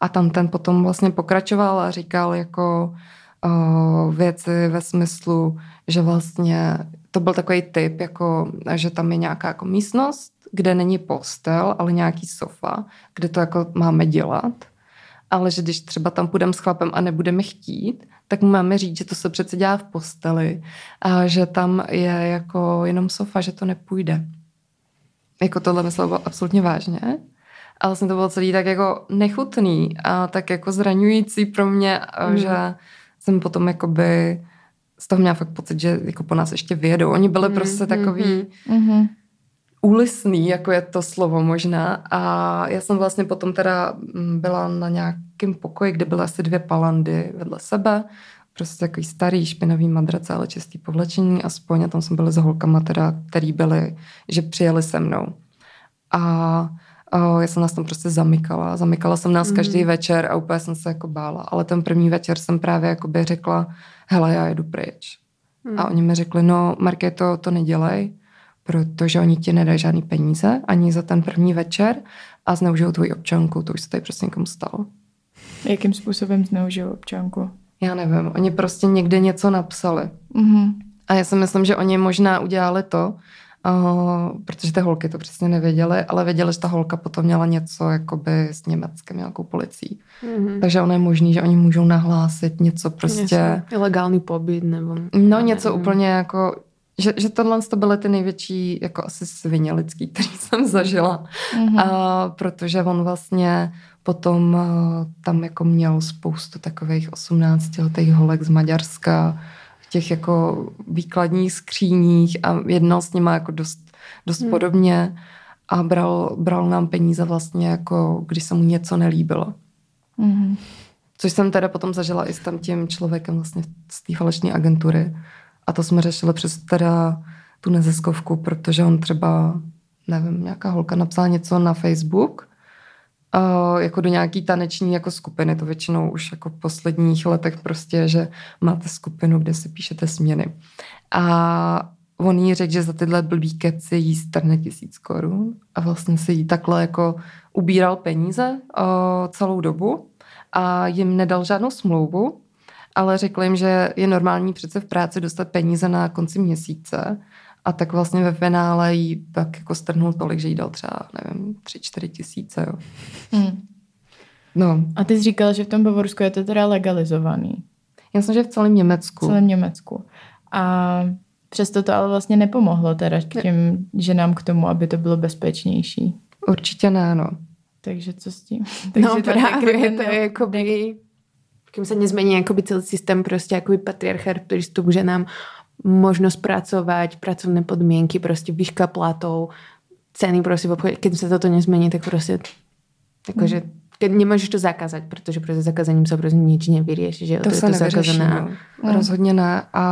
[SPEAKER 4] A tam ten potom vlastně pokračoval a říkal jako o, věci ve smyslu, že vlastně to byl takový typ, jako, že tam je nějaká jako místnost, kde není postel, ale nějaký sofa, kde to jako máme dělat. Ale že když třeba tam půjdeme s chlapem a nebudeme chtít, tak mu máme říct, že to se přece dělá v posteli a že tam je jako jenom sofa, že to nepůjde. Jako tohle myslel absolutně vážně. A vlastně to bylo celý tak jako nechutný a tak jako zraňující pro mě, mm. že jsem potom jakoby z toho měla fakt pocit, že jako po nás ještě vyjedou. Oni byli mm, prostě takový
[SPEAKER 3] mm.
[SPEAKER 1] Mhm.
[SPEAKER 4] úlisný, jako je to slovo možná. A já jsem vlastně potom teda mm, byla na nějakém pokoji, kde byly asi dvě palandy vedle sebe. Prostě takový starý, špinavý madrace, ale čistý povlečení aspoň. A tam jsme byli s holkama teda, který byli, že přijeli se mnou. A já jsem nás tam prostě zamykala. Zamykala jsem nás mm. každý večer a úplně jsem se jako bála. Ale ten první večer jsem právě jakoby řekla, hele, já jedu pryč. Mm. A oni mi řekli, no Markéto, to nedělej, protože oni ti nedají žádný peníze ani za ten první večer a zneužijou tvoji občanku, to už se tady prostě někomu stalo.
[SPEAKER 1] Jakým způsobem zneužil občanku?
[SPEAKER 4] Já nevím, oni prostě někde něco napsali.
[SPEAKER 1] Mhm.
[SPEAKER 4] A já si myslím, že oni možná udělali to, uh, protože ty holky to přesně nevěděly, ale věděli, že ta holka potom měla něco jakoby s Německem, nějakou policií.
[SPEAKER 3] Mhm.
[SPEAKER 4] Takže ono je možný, že oni můžou nahlásit něco prostě...
[SPEAKER 3] Něco, ilegální pobyt nebo...
[SPEAKER 4] No něco
[SPEAKER 3] nevím.
[SPEAKER 4] úplně jako, že, že tohle to byly ty největší jako asi svině lidský, který jsem zažila.
[SPEAKER 1] Mhm.
[SPEAKER 4] A protože on vlastně Potom uh, tam jako měl spoustu takových 18-letých holek z Maďarska, těch jako výkladních skříních a jednal s nima jako dost, dost hmm. podobně a bral, bral nám peníze vlastně jako, když se mu něco nelíbilo.
[SPEAKER 1] Mhm.
[SPEAKER 4] Což jsem teda potom zažila i s tam tím člověkem vlastně z té falešné agentury. A to jsme řešili přes teda tu neziskovku, protože on třeba, nevím, nějaká holka napsala něco na Facebook, uh, jako do nějaký taneční jako skupiny, to většinou už jako v posledních letech prostě, že máte skupinu, kde si píšete směny. A on jí řekl, že za tyhle blbý keci jí strne tisíc korun a vlastně si jí takhle jako ubíral peníze uh, celou dobu a jim nedal žádnou smlouvu, ale řekl jim, že je normální přece v práci dostat peníze na konci měsíce a tak vlastně ve finále jí tak jako strhnul tolik, že jí dal třeba, nevím, tři, čtyři tisíce, jo.
[SPEAKER 1] Hmm.
[SPEAKER 4] No,
[SPEAKER 1] A ty jsi říkal, že v tom Bavorsku je to teda legalizovaný.
[SPEAKER 4] já myslím, že v celém Německu.
[SPEAKER 1] v celém Německu. A přesto to ale vlastně nepomohlo teda k těm ženám k tomu, aby to bylo bezpečnější.
[SPEAKER 4] Určitě ne, no.
[SPEAKER 1] Takže co s tím?
[SPEAKER 3] No
[SPEAKER 1] to
[SPEAKER 3] právě,
[SPEAKER 1] taky
[SPEAKER 3] to je jakoby, kým se nezmení jakoby celý systém prostě jakoby patriarchát prístup k ženám, možnosť pracovať, pracovné podmienky, prostě výška platov, ceny prostě v obchodě. Keď se toto nezmení, tak prostě jakože keď nemôžeš to zakázať, protože prostě zakázaním sa prostě nič nevyrieši, že jo?
[SPEAKER 4] To,
[SPEAKER 3] je
[SPEAKER 4] se
[SPEAKER 3] to
[SPEAKER 4] nevyřeší,
[SPEAKER 3] zakázané.
[SPEAKER 4] no.
[SPEAKER 1] Mm.
[SPEAKER 4] Rozhodně ne. A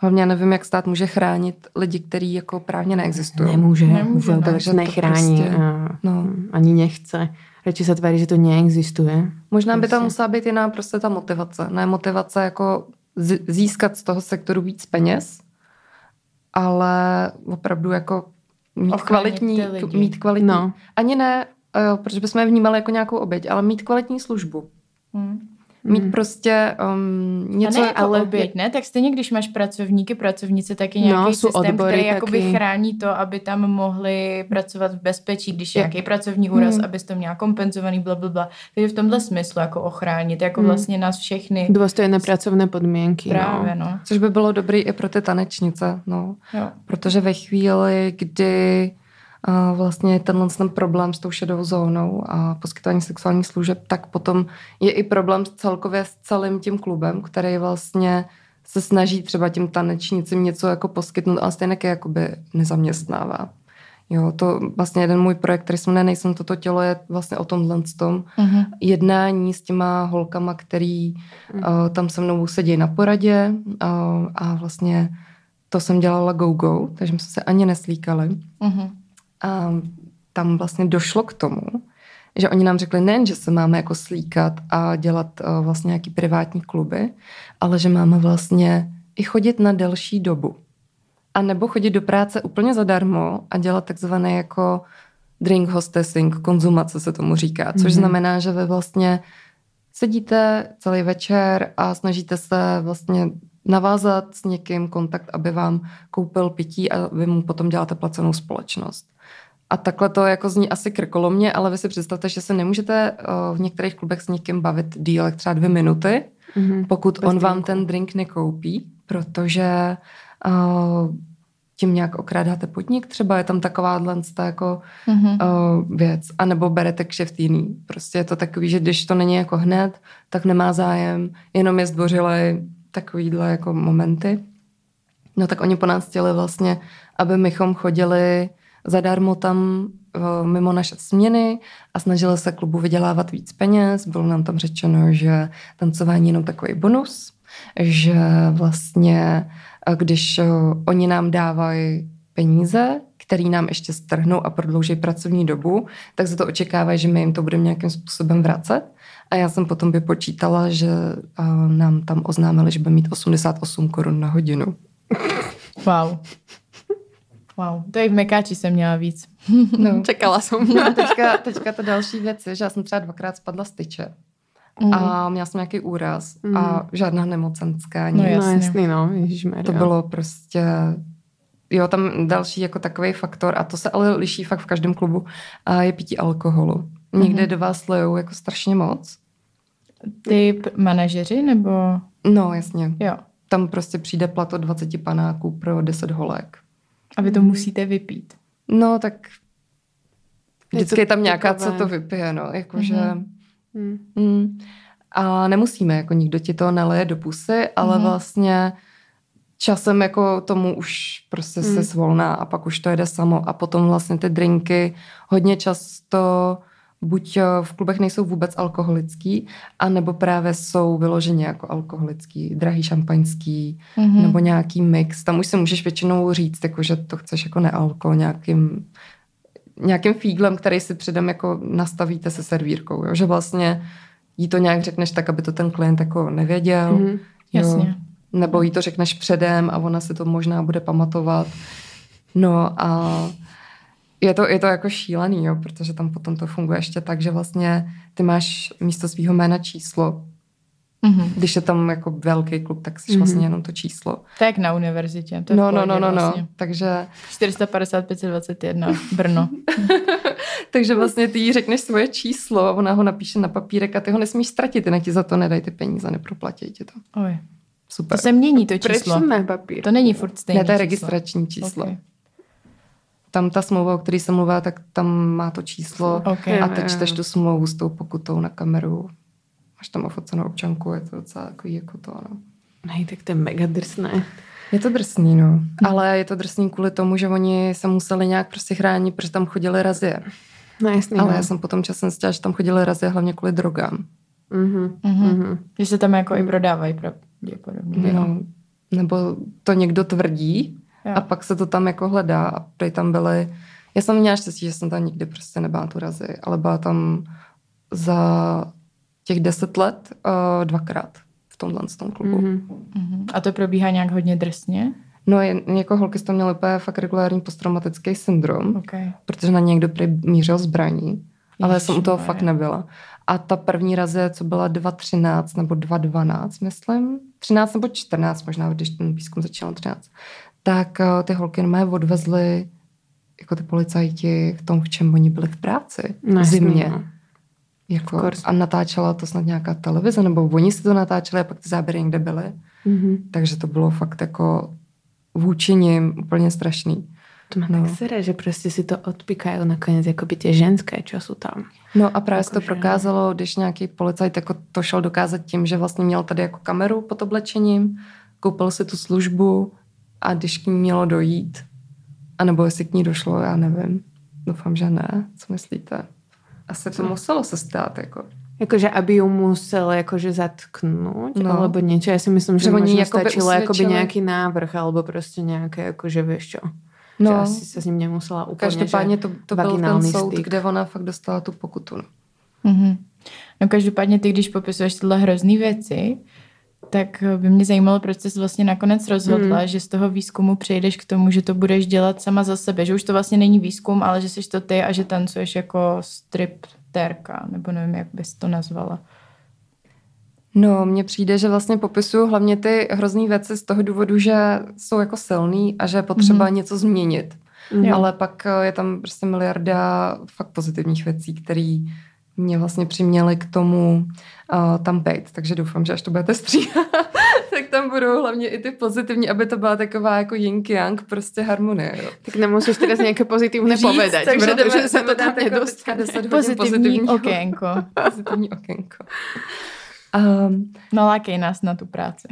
[SPEAKER 4] hlavně já nevím, jak stát může chránit lidi, kteří jako právně neexistují.
[SPEAKER 3] Nemůže,
[SPEAKER 1] Nemůže,
[SPEAKER 3] vůbec
[SPEAKER 4] takže to
[SPEAKER 3] nechrání
[SPEAKER 4] prostě-
[SPEAKER 3] a,
[SPEAKER 4] no.
[SPEAKER 3] ani nechce. Radši se tváří, že to neexistuje.
[SPEAKER 4] Možná by tam
[SPEAKER 3] Prostě.
[SPEAKER 4] musela být jiná prostě ta motivace. Ne motivace jako získat z toho sektoru víc peněz, ale opravdu jako mít
[SPEAKER 1] Ochránit
[SPEAKER 4] kvalitní, mít kvalitní,
[SPEAKER 3] No.
[SPEAKER 4] ani ne, eh, protože bychom je vnímali jako nějakou oběť, ale mít kvalitní službu.
[SPEAKER 1] Hmm.
[SPEAKER 4] Mít
[SPEAKER 3] Hmm.
[SPEAKER 4] prostě um,
[SPEAKER 1] Něco,
[SPEAKER 4] něco
[SPEAKER 1] ne,
[SPEAKER 4] jako
[SPEAKER 1] ale
[SPEAKER 4] oběť.
[SPEAKER 1] ne? Tak stejně, když máš pracovníky, pracovnice, tak je
[SPEAKER 3] No,
[SPEAKER 1] nějaký
[SPEAKER 3] jsou
[SPEAKER 1] systém,
[SPEAKER 3] odbory
[SPEAKER 1] který jakoby
[SPEAKER 3] taky.
[SPEAKER 1] chrání to, aby tam mohli pracovat v bezpečí, když je nějaký pracovní úraz,
[SPEAKER 3] Hmm.
[SPEAKER 1] abys to měla kompenzovaný, bla, bla, bla. Takže v tomhle smyslu jako ochránit, jako
[SPEAKER 3] Hmm.
[SPEAKER 1] vlastně nás všechny.
[SPEAKER 3] Dôstojné pracovné podmienky.
[SPEAKER 1] Právě,
[SPEAKER 3] no.
[SPEAKER 1] no.
[SPEAKER 4] Což by bylo dobrý i pro ty tanečnice, no.
[SPEAKER 1] Jo.
[SPEAKER 4] Protože ve chvíli, kdy uh, vlastně tenhle ten problém s tou šedou zónou a poskytování sexuálních služeb, tak potom je i problém celkově s celým tím klubem, který vlastně se snaží třeba těm tanečnicím něco jako poskytnout, ale stejně je jakoby nezaměstnává. Jo, to vlastně jeden můj projekt, který se jmenuje Nejsem toto tělo, je vlastně o tomhle tom
[SPEAKER 1] Mhm.
[SPEAKER 4] jednání s těma holkama, který uh, tam se mnou sedí na poradě uh, a vlastně to jsem dělala go-go, takže jsme se ani neslíkali.
[SPEAKER 1] Mhm.
[SPEAKER 4] A tam vlastně došlo k tomu, že oni nám řekli nejen, že se máme jako slíkat a dělat uh, vlastně nějaký privátní kluby, ale že máme vlastně i chodit na delší dobu. A nebo chodit do práce úplně zadarmo a dělat takzvané jako drink hostessing, konzumace se tomu říká, což
[SPEAKER 3] Mhm.
[SPEAKER 4] znamená, že vy vlastně sedíte celý večer a snažíte se vlastně navázat s někým kontakt, aby vám koupil pití a vy mu potom děláte placenou společnost. A takhle to jako zní asi krkolomně, ale vy si představte, že se nemůžete uh, v některých klubech s někým bavit díl jak třeba dvě minuty,
[SPEAKER 3] Mhm.
[SPEAKER 4] pokud
[SPEAKER 3] Bez
[SPEAKER 4] on vám
[SPEAKER 3] drinku.
[SPEAKER 4] ten drink nekoupí, protože uh, tím nějak okrádáte podnik, třeba je tam takováhle jako
[SPEAKER 1] Mhm.
[SPEAKER 4] uh, věc, anebo berete kšeft jiný. Prostě je to takový, že když to není jako hned, tak nemá zájem, jenom je zdvořilej, takovýhle jako momenty. No tak oni po nás chtěli vlastně, aby mychom chodili zadarmo tam uh, mimo naše směny a snažili se klubu vydělávat víc peněz. Bylo nám tam řečeno, že tancování je jenom takový bonus, že vlastně a když uh, oni nám dávají peníze, který nám ještě strhnou a prodlouží pracovní dobu, tak se to očekává, že my jim to budeme nějakým způsobem vracet. A já jsem potom vypočítala, že uh, nám tam oznámili, že bude mít 88 korun na hodinu.
[SPEAKER 1] Wow. Wow, to i v Mekáči jsem měla víc.
[SPEAKER 4] No.
[SPEAKER 3] Čekala som.
[SPEAKER 4] No a teďka, teďka ta další věc je, že já jsem třeba dvakrát spadla z tyče.
[SPEAKER 1] Mm.
[SPEAKER 4] A měla jsem nějaký úraz
[SPEAKER 3] Mm.
[SPEAKER 4] a žádná nemocenská.
[SPEAKER 1] No
[SPEAKER 4] nic.
[SPEAKER 1] jasně.
[SPEAKER 3] No jasný, no. Ježišmarja.
[SPEAKER 4] To bylo prostě... Jo, tam další jako takový faktor, a to se ale liší fakt v každém klubu, a je pití alkoholu. Někde
[SPEAKER 1] Mhm.
[SPEAKER 4] do vás lejou jako strašně moc.
[SPEAKER 1] Ty p- manažeři nebo...
[SPEAKER 4] No, jasně.
[SPEAKER 1] Jo.
[SPEAKER 4] Tam prostě přijde plato 20 panáků pro 10 holek.
[SPEAKER 1] A vy to
[SPEAKER 3] Mhm.
[SPEAKER 1] musíte vypít.
[SPEAKER 4] No, tak Vždycky je tam nějaká,
[SPEAKER 3] takové.
[SPEAKER 4] co to vypije, no, jakože...
[SPEAKER 1] Mhm.
[SPEAKER 4] Mm. Mm. A nemusíme, jako nikdo ti to naleje do pusy, ale
[SPEAKER 1] Mhm.
[SPEAKER 4] vlastně časem jako tomu už prostě se
[SPEAKER 3] Mm.
[SPEAKER 4] svolná a pak už to jede samo a potom vlastně ty drinky hodně často buď eh, v klubech nejsou vůbec alkoholický, anebo právě jsou vyloženě jako alkoholický, drahý šampaňský,
[SPEAKER 1] Mhm.
[SPEAKER 4] nebo nějaký mix. Tam už si můžeš většinou říct, jako, že to chceš jako nealko, nějakým, nějakým fíglem, který si předem jako nastavíte se servírkou. Jo? Že vlastně jí to nějak řekneš tak, aby to ten klient jako nevěděl.
[SPEAKER 3] Mhm.
[SPEAKER 4] Jo?
[SPEAKER 1] Jasně.
[SPEAKER 4] Nebo jí to řekneš předem a ona si to možná bude pamatovat. No a je to, je to jako šílený, jo, protože tam potom to funguje ještě tak, že vlastně ty máš místo svého jména číslo.
[SPEAKER 1] Mhm.
[SPEAKER 4] Když je tam jako velký klub, tak jsi
[SPEAKER 3] Mhm.
[SPEAKER 4] vlastně jenom to číslo.
[SPEAKER 1] To je jak na univerzitě. To je v
[SPEAKER 4] No, no, no, no, no.
[SPEAKER 1] vlastně.
[SPEAKER 4] Takže,
[SPEAKER 1] 450 521 Brno.
[SPEAKER 4] takže vlastně ty jí řekneš svoje číslo, ona ho napíše na papírek a ty ho nesmíš ztratit, jinak ti za to nedají ty peníze, neproplatí ti to.
[SPEAKER 1] Oj.
[SPEAKER 4] Super.
[SPEAKER 1] To se mění, to
[SPEAKER 3] Proč
[SPEAKER 1] číslo.
[SPEAKER 3] ne papír?
[SPEAKER 1] To není furt stejné
[SPEAKER 4] ne, to je
[SPEAKER 1] číslo.
[SPEAKER 4] registrační číslo.
[SPEAKER 1] Okay.
[SPEAKER 4] Tam ta smlouva, o které jsem mluvila, tak tam má to číslo
[SPEAKER 1] Ok.
[SPEAKER 4] a teď čteš tu smlouvu s tou pokutou na kameru. Máš tam ofocenou občanku, je to docela takový jako to, no.
[SPEAKER 3] Nej, tak to je mega drsné.
[SPEAKER 4] Je to drsný, no. Ale je to drsný kvůli tomu, že oni se museli nějak prostě chránit, protože tam chodili razie.
[SPEAKER 3] No jasný.
[SPEAKER 4] Ale
[SPEAKER 3] no.
[SPEAKER 4] já jsem potom časem zjistila, že tam chodili razie hlavně kvůli drogám.
[SPEAKER 3] Mhm.
[SPEAKER 1] Mhm.
[SPEAKER 3] Mhm.
[SPEAKER 1] Že se tam jako i prodávají pravděpodobně.
[SPEAKER 4] No, nebo to někdo tvrdí
[SPEAKER 1] Jo.
[SPEAKER 4] a pak se to tam jako hledá a prý tam byly... Já jsem měla štěstí, že jsem tam nikdy prostě nebyla tu razi, ale byla tam za těch deset let uh, dvakrát v tomhle z tom klubu. Mm-hmm.
[SPEAKER 3] Mhm.
[SPEAKER 1] Mhm. A to probíhá nějak hodně drsně?
[SPEAKER 4] No jen, jako holky to měly úplně fakt regulární posttraumatický syndrom,
[SPEAKER 1] Okay.
[SPEAKER 4] protože na někdo prý mířil zbraní, ale já jsem u toho fakt nebyla. A ta první razie, co byla 2.13 nebo 2.12, myslím, 13 nebo 14 možná, když ten výzkum začal 13, tak eh, ty holky normálně odvezly jako ty policajti v tom, v čem oni byli v práci.
[SPEAKER 3] No,
[SPEAKER 4] v
[SPEAKER 3] jasný,
[SPEAKER 4] zimě.
[SPEAKER 3] no.
[SPEAKER 4] Jako, a natáčela to snad nějaká televize, nebo oni si to natáčeli a pak ty záběry někde byly.
[SPEAKER 3] Mhm.
[SPEAKER 4] Takže to bylo fakt jako vůči nim úplně strašný.
[SPEAKER 3] To má
[SPEAKER 4] No.
[SPEAKER 3] tak sere, že prostě si to odpíkají nakonec jako by tě ženské, čo jsou tam.
[SPEAKER 4] No a právě se to
[SPEAKER 3] Jakože-
[SPEAKER 4] prokázalo, když nějaký policajt jako to šel dokázat tím, že vlastně měl tady jako kameru pod oblečením, koupil si tu službu a když k ní mělo dojít, anebo jestli k ní došlo, já nevím. Doufám, že ne. Co myslíte? Asi to muselo se stát, jako.
[SPEAKER 3] Jakože, aby ju musel jakože zatknout,
[SPEAKER 4] No.
[SPEAKER 3] alebo niečo. Ja si myslím, že
[SPEAKER 4] Že jakoby
[SPEAKER 3] stačilo jakoby nějaký návrh, alebo prostě nějaké, jakože vieš čo.
[SPEAKER 4] No.
[SPEAKER 3] Že asi se s ním nemusela úplně,
[SPEAKER 4] Každopádně to, to byl ten soud,
[SPEAKER 3] styk.
[SPEAKER 4] kde ona fakt dostala tu pokutu. no.
[SPEAKER 1] Mhm. No každopádně ty, když popisuješ tyhle hrozný věci, tak by mě zajímalo, proč jsi vlastně nakonec rozhodla,
[SPEAKER 3] Hmm.
[SPEAKER 1] že z toho výzkumu přejdeš k tomu, že to budeš dělat sama za sebe, že už to vlastně není výzkum, ale že jsi to ty a že tancuješ jako striptérka, nebo nevím, jak bys to nazvala.
[SPEAKER 4] No, mně přijde, že vlastně popisuju hlavně ty hrozný věci z toho důvodu, že jsou jako silný a že je potřeba mm-hmm. něco změnit.
[SPEAKER 1] Jo.
[SPEAKER 4] Ale pak eh, je tam prostě miliarda fakt pozitivních věcí, které mě vlastně přiměly k tomu uh, tam být. Takže doufám, že až to budete stříhat, tak tam budou hlavně i ty pozitivní, aby to byla taková jako yin-yang prostě harmonie. Jo.
[SPEAKER 3] Tak nemusíš teraz nějaké pozitivné
[SPEAKER 4] Říct,
[SPEAKER 3] povedať,
[SPEAKER 4] takže jdeme-
[SPEAKER 3] protože se
[SPEAKER 4] jdeme
[SPEAKER 3] to tam
[SPEAKER 4] jako
[SPEAKER 3] nedostane.
[SPEAKER 4] 10 hodin
[SPEAKER 1] Pozitivní
[SPEAKER 4] pozitivního-
[SPEAKER 1] okénko.
[SPEAKER 4] Pozitivní okénko. Um,
[SPEAKER 1] Nalákej nás na tu práci.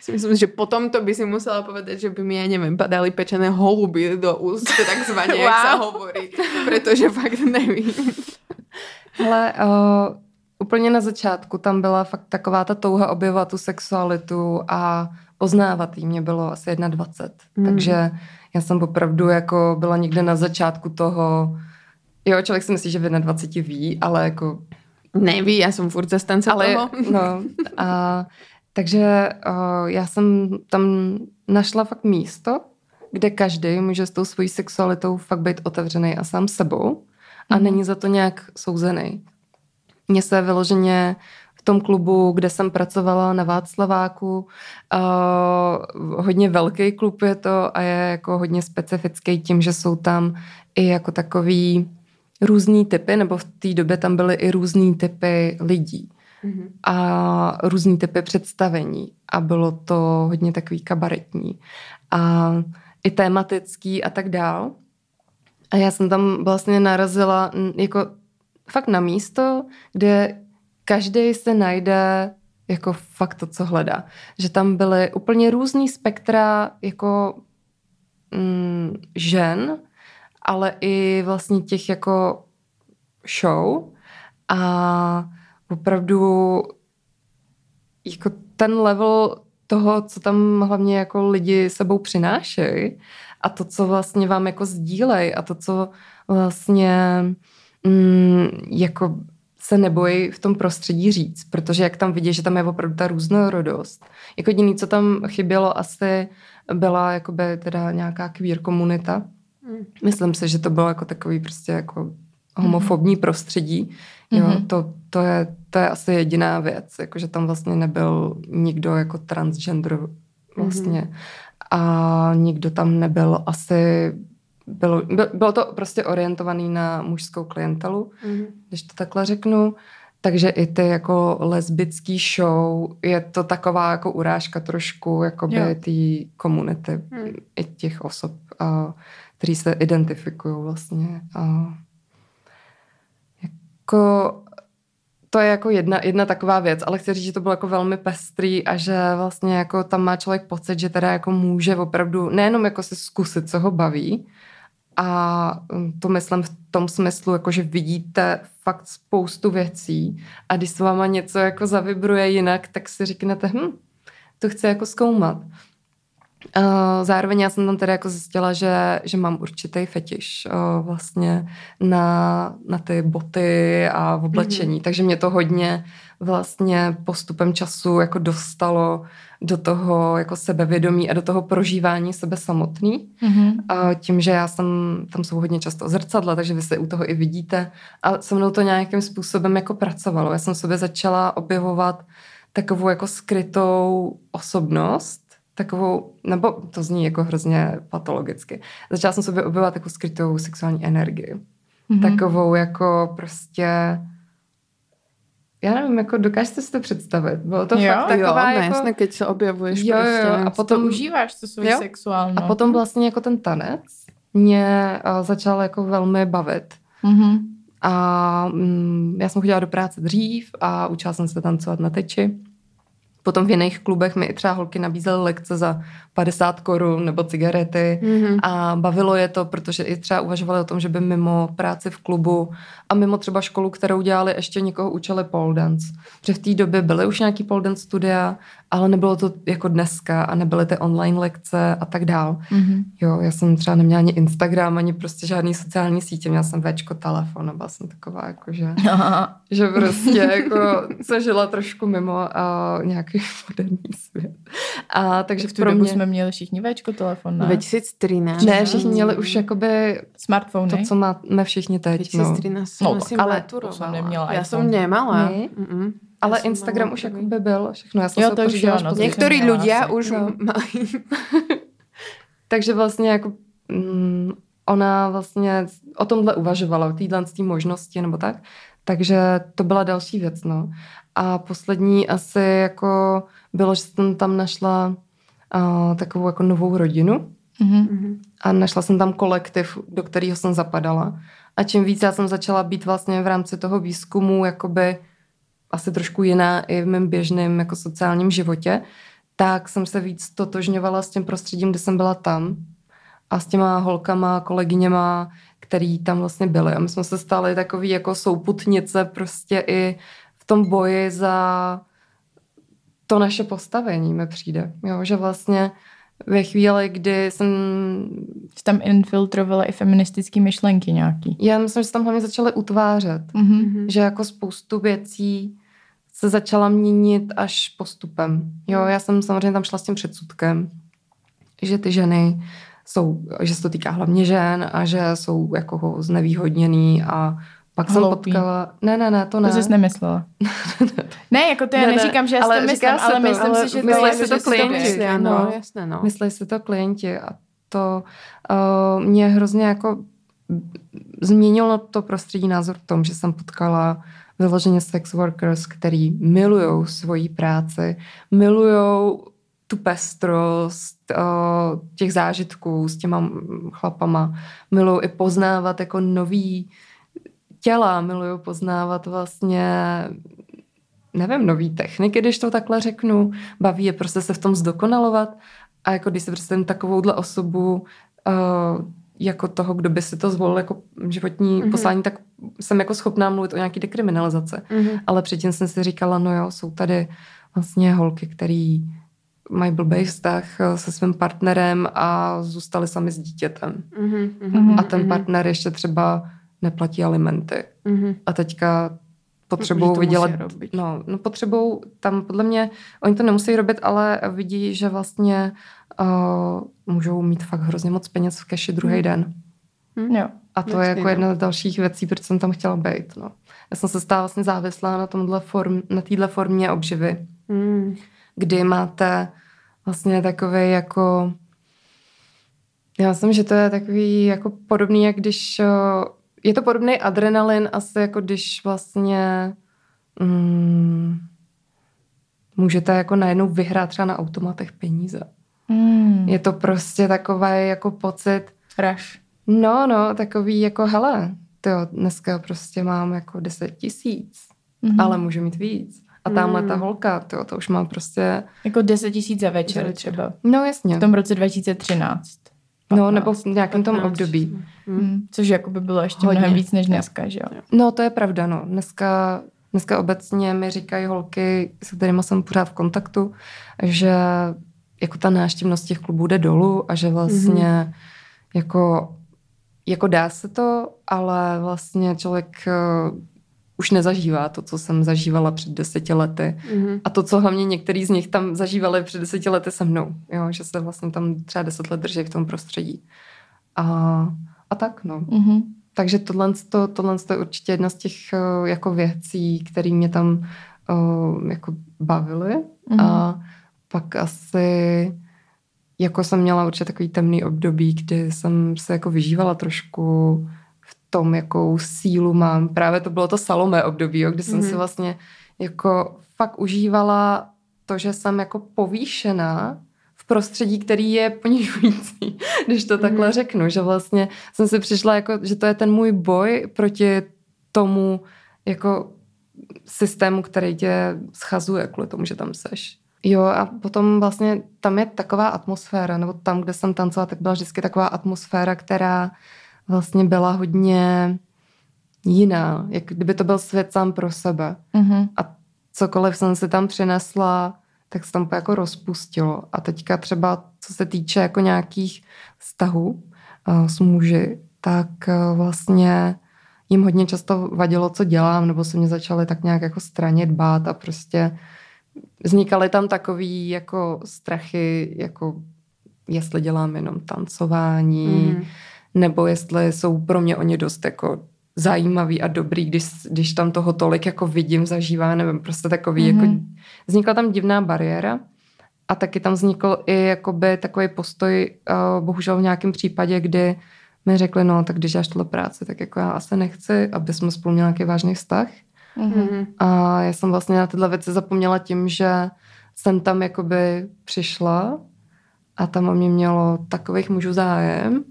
[SPEAKER 3] Si myslím, že potom to by si musela povedať, že by mi, ja neviem, padali pečené holuby do úst, takzvaně, jak
[SPEAKER 1] Wow.
[SPEAKER 3] sa hovorí. Pretože fakt nevím.
[SPEAKER 4] Hele, uh, úplně na začátku tam byla fakt taková ta touha objevovat tu sexualitu a poznávat jí. Mě bylo asi 21,
[SPEAKER 3] Mm.
[SPEAKER 4] takže já jsem opravdu jako byla někde na začátku toho, jo, člověk si myslí, že v 21 ví, ale jako
[SPEAKER 3] Neví, ja som furt zastance
[SPEAKER 4] ale,
[SPEAKER 3] toho.
[SPEAKER 4] no, a, takže uh, já jsem tam našla fakt místo, kde každý může s tou svojí sexualitou fakt být otevřený a sám sebou a
[SPEAKER 1] Mhm.
[SPEAKER 4] není za to nějak souzený. Mně se vyloženě v tom klubu, kde jsem pracovala na Václaváku, uh, hodně velký klub je to a je jako hodně specifický tím, že jsou tam i jako takový různý typy, nebo v té době tam byly i různý typy lidí
[SPEAKER 3] Mhm.
[SPEAKER 4] a různý typy představení a bylo to hodně takový kabaretní a i tematický a tak dál. A já jsem tam vlastně narazila jako fakt na místo, kde každý se najde jako fakt to, co hledá. Že tam byly úplně různý spektra jako mm, žen, ale i vlastně těch jako show a opravdu jako ten level toho, co tam hlavně jako lidi sebou přinášejí a to, co vlastně vám jako sdílej a to, co vlastně mm, jako se nebojí v tom prostředí říct, protože jak tam vidí, že tam je opravdu ta různorodost. Jako jediný, co tam chybělo, asi byla jakoby teda nějaká queer komunita. Mm. Myslím si, že to bylo jako takový prostě jako homofobní mm. prostředí. Jo, mm-hmm. to, to, je, to je asi jediná věc, jako že tam vlastně nebyl nikdo jako transgender vlastně. Mm-hmm. A nikdo tam nebyl asi bylo, bylo to prostě orientovaný na mužskou klientelu, mm-hmm. když to takhle řeknu. Takže i ty jako lesbický show, je to taková jako urážka trošku jakoby té komunity, mm. i těch osob, a, který se identifikují vlastně. A, jako to je jako jedna, jedna taková věc, ale chci říct, že to bylo jako velmi pestrý a že vlastně jako tam má člověk pocit, že teda jako může opravdu nejenom jako si zkusit, co ho baví, a mm, to myslím v tom smyslu, jako že vidíte fakt spoustu věcí a když se váma něco jako zavibruje jinak, tak si řeknete, hm, to chci jako zkoumat. Zároveň já jsem tam teda jako zjistila, že, že mám určitý fetiš vlastně na, na ty boty a v oblečení, mm-hmm. takže mě to hodně vlastně postupem času jako dostalo do toho jako sebevědomí a do toho prožívání sebe samotný. Mm-hmm. A tím, že já jsem, tam jsou hodně často zrcadla, takže vy se u toho i vidíte. A se mnou to nějakým způsobem jako pracovalo. Já jsem sobě začala objevovat takovou jako skrytou osobnost, takovou, nebo to zní jako hrozně patologicky. Začala jsem sobě objevovat takovou skrytou sexuální energii. Mm-hmm. Takovou jako prostě já nevím, jako dokážete si to představit. Bylo to jo, fakt taková
[SPEAKER 3] jo,
[SPEAKER 4] jako...
[SPEAKER 3] jasně, keď se objevuješ
[SPEAKER 4] jo,
[SPEAKER 3] prostě.
[SPEAKER 4] Jo, a potom
[SPEAKER 1] to užíváš to svůj sexuální.
[SPEAKER 4] A potom vlastně jako ten tanec mě uh, začal jako velmi bavit. Mm-hmm. A mm, já jsem chodila do práce dřív a učila jsem se tancovat na teči. Potom v jiných klubech mi i třeba holky nabízely lekce za 50 korun nebo cigarety mm-hmm. a bavilo je to, protože i třeba uvažovali o tom, že by mimo práci v klubu a mimo třeba školu, kterou dělali, ještě někoho učili pole dance. Protože v té době byly už nějaký pole dance studia, ale nebylo to jako dneska a nebyly ty online lekce a tak dál. Mm-hmm. Jo, já jsem třeba neměla ani Instagram, ani prostě žádný sociální sítě, měla jsem Včko telefon a byla jsem taková jako, že, že prostě jako se žila trošku mimo a nějaký moderní svět. A takže
[SPEAKER 1] v tu pro mě... jsme měli všichni Včko telefon, ne?
[SPEAKER 3] 2013.
[SPEAKER 4] Ne, všichni měli už jakoby
[SPEAKER 1] smartfony.
[SPEAKER 4] To, co máme všichni teď.
[SPEAKER 3] 2013 no, no tak,
[SPEAKER 1] ale to jsem neměla.
[SPEAKER 3] Já jsem nemala.
[SPEAKER 4] Ne? Mm-mm. Ale já Instagram už jako by byl všechno. Já jsem
[SPEAKER 1] jo,
[SPEAKER 4] se
[SPEAKER 1] to už jo, no,
[SPEAKER 3] Některý lidé už no. mají.
[SPEAKER 4] Takže vlastně jako mm, ona vlastně o tomhle uvažovala, o téhle možnosti nebo tak. Takže to byla další věc, no. A poslední asi jako bylo, že jsem tam našla uh, takovou jako novou rodinu mm-hmm. a našla jsem tam kolektiv, do kterého jsem zapadala. A čím víc já jsem začala být vlastně v rámci toho výzkumu jakoby asi trošku jiná i v mém běžném jako sociálním životě, tak jsem se víc totožňovala s tím prostředím, kde jsem byla tam a s těma holkama, kolegyněma, který tam vlastně byly. A my jsme se stali takový jako souputnice prostě i v tom boji za to naše postavení mi přijde. Jo, že vlastně ve chvíli, kdy jsem...
[SPEAKER 1] Jsi tam infiltrovala i feministické myšlenky nějaký.
[SPEAKER 4] Já myslím, že se tam hlavně začaly utvářet. Mm-hmm. Že jako spoustu věcí se začala měnit až postupem. Jo, já jsem samozřejmě tam šla s tím předsudkem, že ty ženy jsou, že se to týká hlavně žen a že jsou jako znevýhodněný a pak Hloupý. jsem potkala... Ne, ne, ne, to ne.
[SPEAKER 1] To jsi nemyslela. ne, jako to já ne, neříkám, že já ale to myslím, ale to, myslím ale si, že
[SPEAKER 4] myslí
[SPEAKER 1] to,
[SPEAKER 4] si to klienti.
[SPEAKER 3] no, no, jasné, no.
[SPEAKER 4] Myslí si to klienti a to uh, mě hrozně jako změnilo to prostředí názor v tom, že jsem potkala vyloženě sex workers, který milují svoji práci, milují tu pestrost uh, těch zážitků s těma mm, chlapama. Miluju i poznávat jako nový těla, miluju poznávat vlastně nevím, nový techniky, když to takhle řeknu. Baví je prostě se v tom zdokonalovat. A jako když si představím takovouhle osobu, uh, jako toho, kdo by si to zvolil jako životní mm-hmm. poslání, tak jsem jako schopná mluvit o nějaký dekriminalizace. Mm-hmm. Ale předtím jsem si říkala, no jo, jsou tady vlastně holky, které mají blbý vztah eh, se svým partnerem a zůstali sami s dítětem. Mm-hmm. A ten partner ještě třeba neplatí alimenty. Mm-hmm. A teďka potřebují vydělat. No, no potřebují tam, podle mě, oni to nemusí robit, ale vidí, že vlastně uh, můžou mít fakt hrozně moc peněz v keši druhý hmm. den.
[SPEAKER 1] Hmm. Jo.
[SPEAKER 4] A to je jako jedna z dalších věcí, proč jsem tam chtěla být. No. Já jsem se stala vlastně závislá na tomhle form, na téhle formě obživy, hmm. kdy máte vlastně takový jako já myslím, že to je takový jako podobný, jak když je to podobný adrenalin asi jako když vlastně mm, můžete jako najednou vyhrát třeba na automatech peníze. Mm. Je to prostě takový jako pocit.
[SPEAKER 1] Raš.
[SPEAKER 4] No, no, takový jako hele, jo, dneska prostě mám jako 10 tisíc, mm. ale můžu mít víc. A tamhle mm. ta holka, to, to už mám prostě...
[SPEAKER 1] Jako 10 tisíc za večer třeba.
[SPEAKER 4] No jasně.
[SPEAKER 1] V tom roce 2013.
[SPEAKER 4] 15, no, nebo v nějakém 15. tom období.
[SPEAKER 1] Mm. Což jako by bylo ještě Hodně. mnohem víc než dneska, že jo?
[SPEAKER 4] No, to je pravda, no. Dneska, dneska obecně mi říkají holky, se kterými jsem pořád v kontaktu, že jako ta náštěvnost těch klubů jde dolů a že vlastně mm-hmm. jako, jako dá se to, ale vlastně člověk uh, už nezažívá to, co jsem zažívala před deseti lety. Mm-hmm. A to, co hlavně některý z nich tam zažívali před deseti lety se mnou. Jo? Že se vlastně tam třeba deset let drží v tom prostředí. A, a tak, no. Mm-hmm. Takže tohle, to, tohle je určitě jedna z těch uh, jako věcí, které mě tam uh, jako bavily. Mm-hmm. A pak asi jako jsem měla určitě takový temný období, kdy jsem se jako vyžívala trošku v tom, jakou sílu mám. Právě to bylo to Salomé období, jo, kdy jsem mm-hmm. si vlastně jako fakt užívala to, že jsem jako povýšená v prostředí, který je ponižující, když to takhle mm-hmm. řeknu, že vlastně jsem si přišla jako, že to je ten můj boj proti tomu jako systému, který tě schazuje kvůli tomu, že tam seš. Jo a potom vlastně tam je taková atmosféra, nebo tam, kde jsem tancovala, tak byla vždycky taková atmosféra, která vlastně byla hodně jiná, jak kdyby to byl svět sám pro sebe. Mm-hmm. A cokoliv jsem si tam přinesla, tak se tam jako rozpustilo. A teďka třeba, co se týče jako nějakých vztahů uh, s muži, tak uh, vlastně jim hodně často vadilo, co dělám, nebo se mě začaly tak nějak jako straně dbát a prostě vznikaly tam takový jako strachy, jako jestli dělám jenom tancování, mm. nebo jestli jsou pro mě oni dost jako zajímavý a dobrý, když, když tam toho tolik jako vidím, zažívá, nevím, prostě takový mm-hmm. jako, vznikla tam divná bariéra a taky tam vznikl i jakoby takový postoj, uh, bohužel v nějakém případě, kdy mi řekli, no tak když děláš tohle práci, tak jako já asi nechci, aby jsme spolu měli nějaký vážný vztah. Mm-hmm. A já jsem vlastně na tyhle věci zapomněla tím, že jsem tam jakoby přišla a tam o mě mělo takových mužů zájem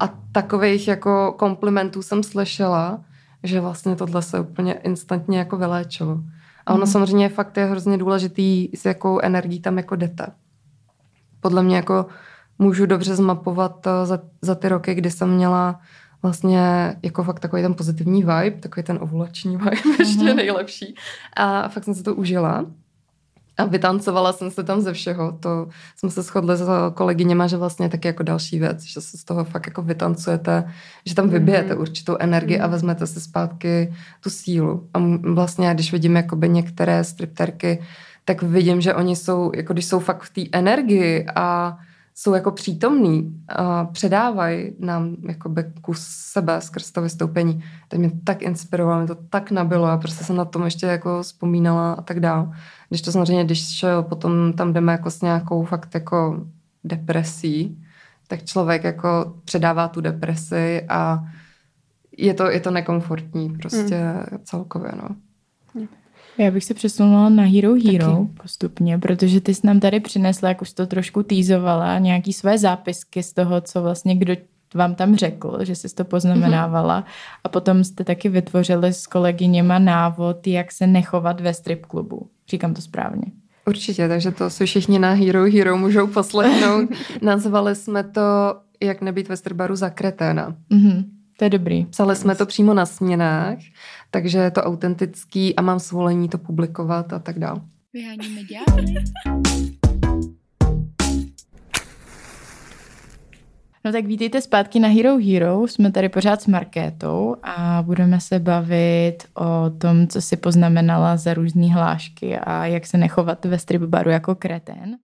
[SPEAKER 4] a takových jako komplimentů jsem slyšela, že vlastně tohle se úplně instantně jako vyléčilo. A ono mm. samozřejmě fakt je hrozně důležitý, s jakou energií tam jako jdete. Podle mě jako můžu dobře zmapovat eh, za, za ty roky, kdy jsem měla vlastně jako fakt takový ten pozitivní vibe, takový ten ovulační vibe mm-hmm. ještě nejlepší. A fakt jsem se to užila. A vytancovala jsem se tam ze všeho. To jsme se shodli s kolegyněma, že vlastně taky jako další věc, že se z toho fakt jako vytancujete, že tam vybijete mm-hmm. určitou energii mm-hmm. a mhm. vezmete si zpátky tu sílu. A vlastně, když vidím jakoby některé stripterky, tak vidím, že oni jsou, jako když jsou fakt v té energii a jsou jako přítomný a předávají nám jakoby kus sebe skrz to vystoupení. To mě tak inspirovalo, mě to tak nabilo a prostě jsem na tom ještě jako vzpomínala a tak dál. Když to samozřejmě, když potom tam jdeme jako s nějakou fakt jako depresí, tak člověk jako předává tu depresi a je to, je to nekomfortní prostě mm. celkově, no.
[SPEAKER 1] Já bych se přesunula na Hero Hero Taky. postupně, protože ty jsi nám tady přinesla, jak už to trošku týzovala, nějaký své zápisky z toho, co vlastně kdo vám tam řekl, že jsi to poznamenávala mm-hmm. a potom jste taky vytvořili s kolegyněma návod, jak se nechovat ve strip klubu. Říkám to správně.
[SPEAKER 4] Určitě, takže to si všichni na Hero Hero můžou poslechnout. Nazvali jsme to Jak nebýt ve strbaru za kreténa.
[SPEAKER 1] Mm-hmm. To je dobrý.
[SPEAKER 4] Psali jsme to přímo na směnách, takže je to autentický a mám svolení to publikovat a tak dále.
[SPEAKER 2] Vyháníme.
[SPEAKER 1] No tak vítejte zpátky na Hero Hero. Jsme tady pořád s Markétou a budeme se bavit o tom, co si poznamenala za různé hlášky a jak se nechovat ve strip baru jako kretén.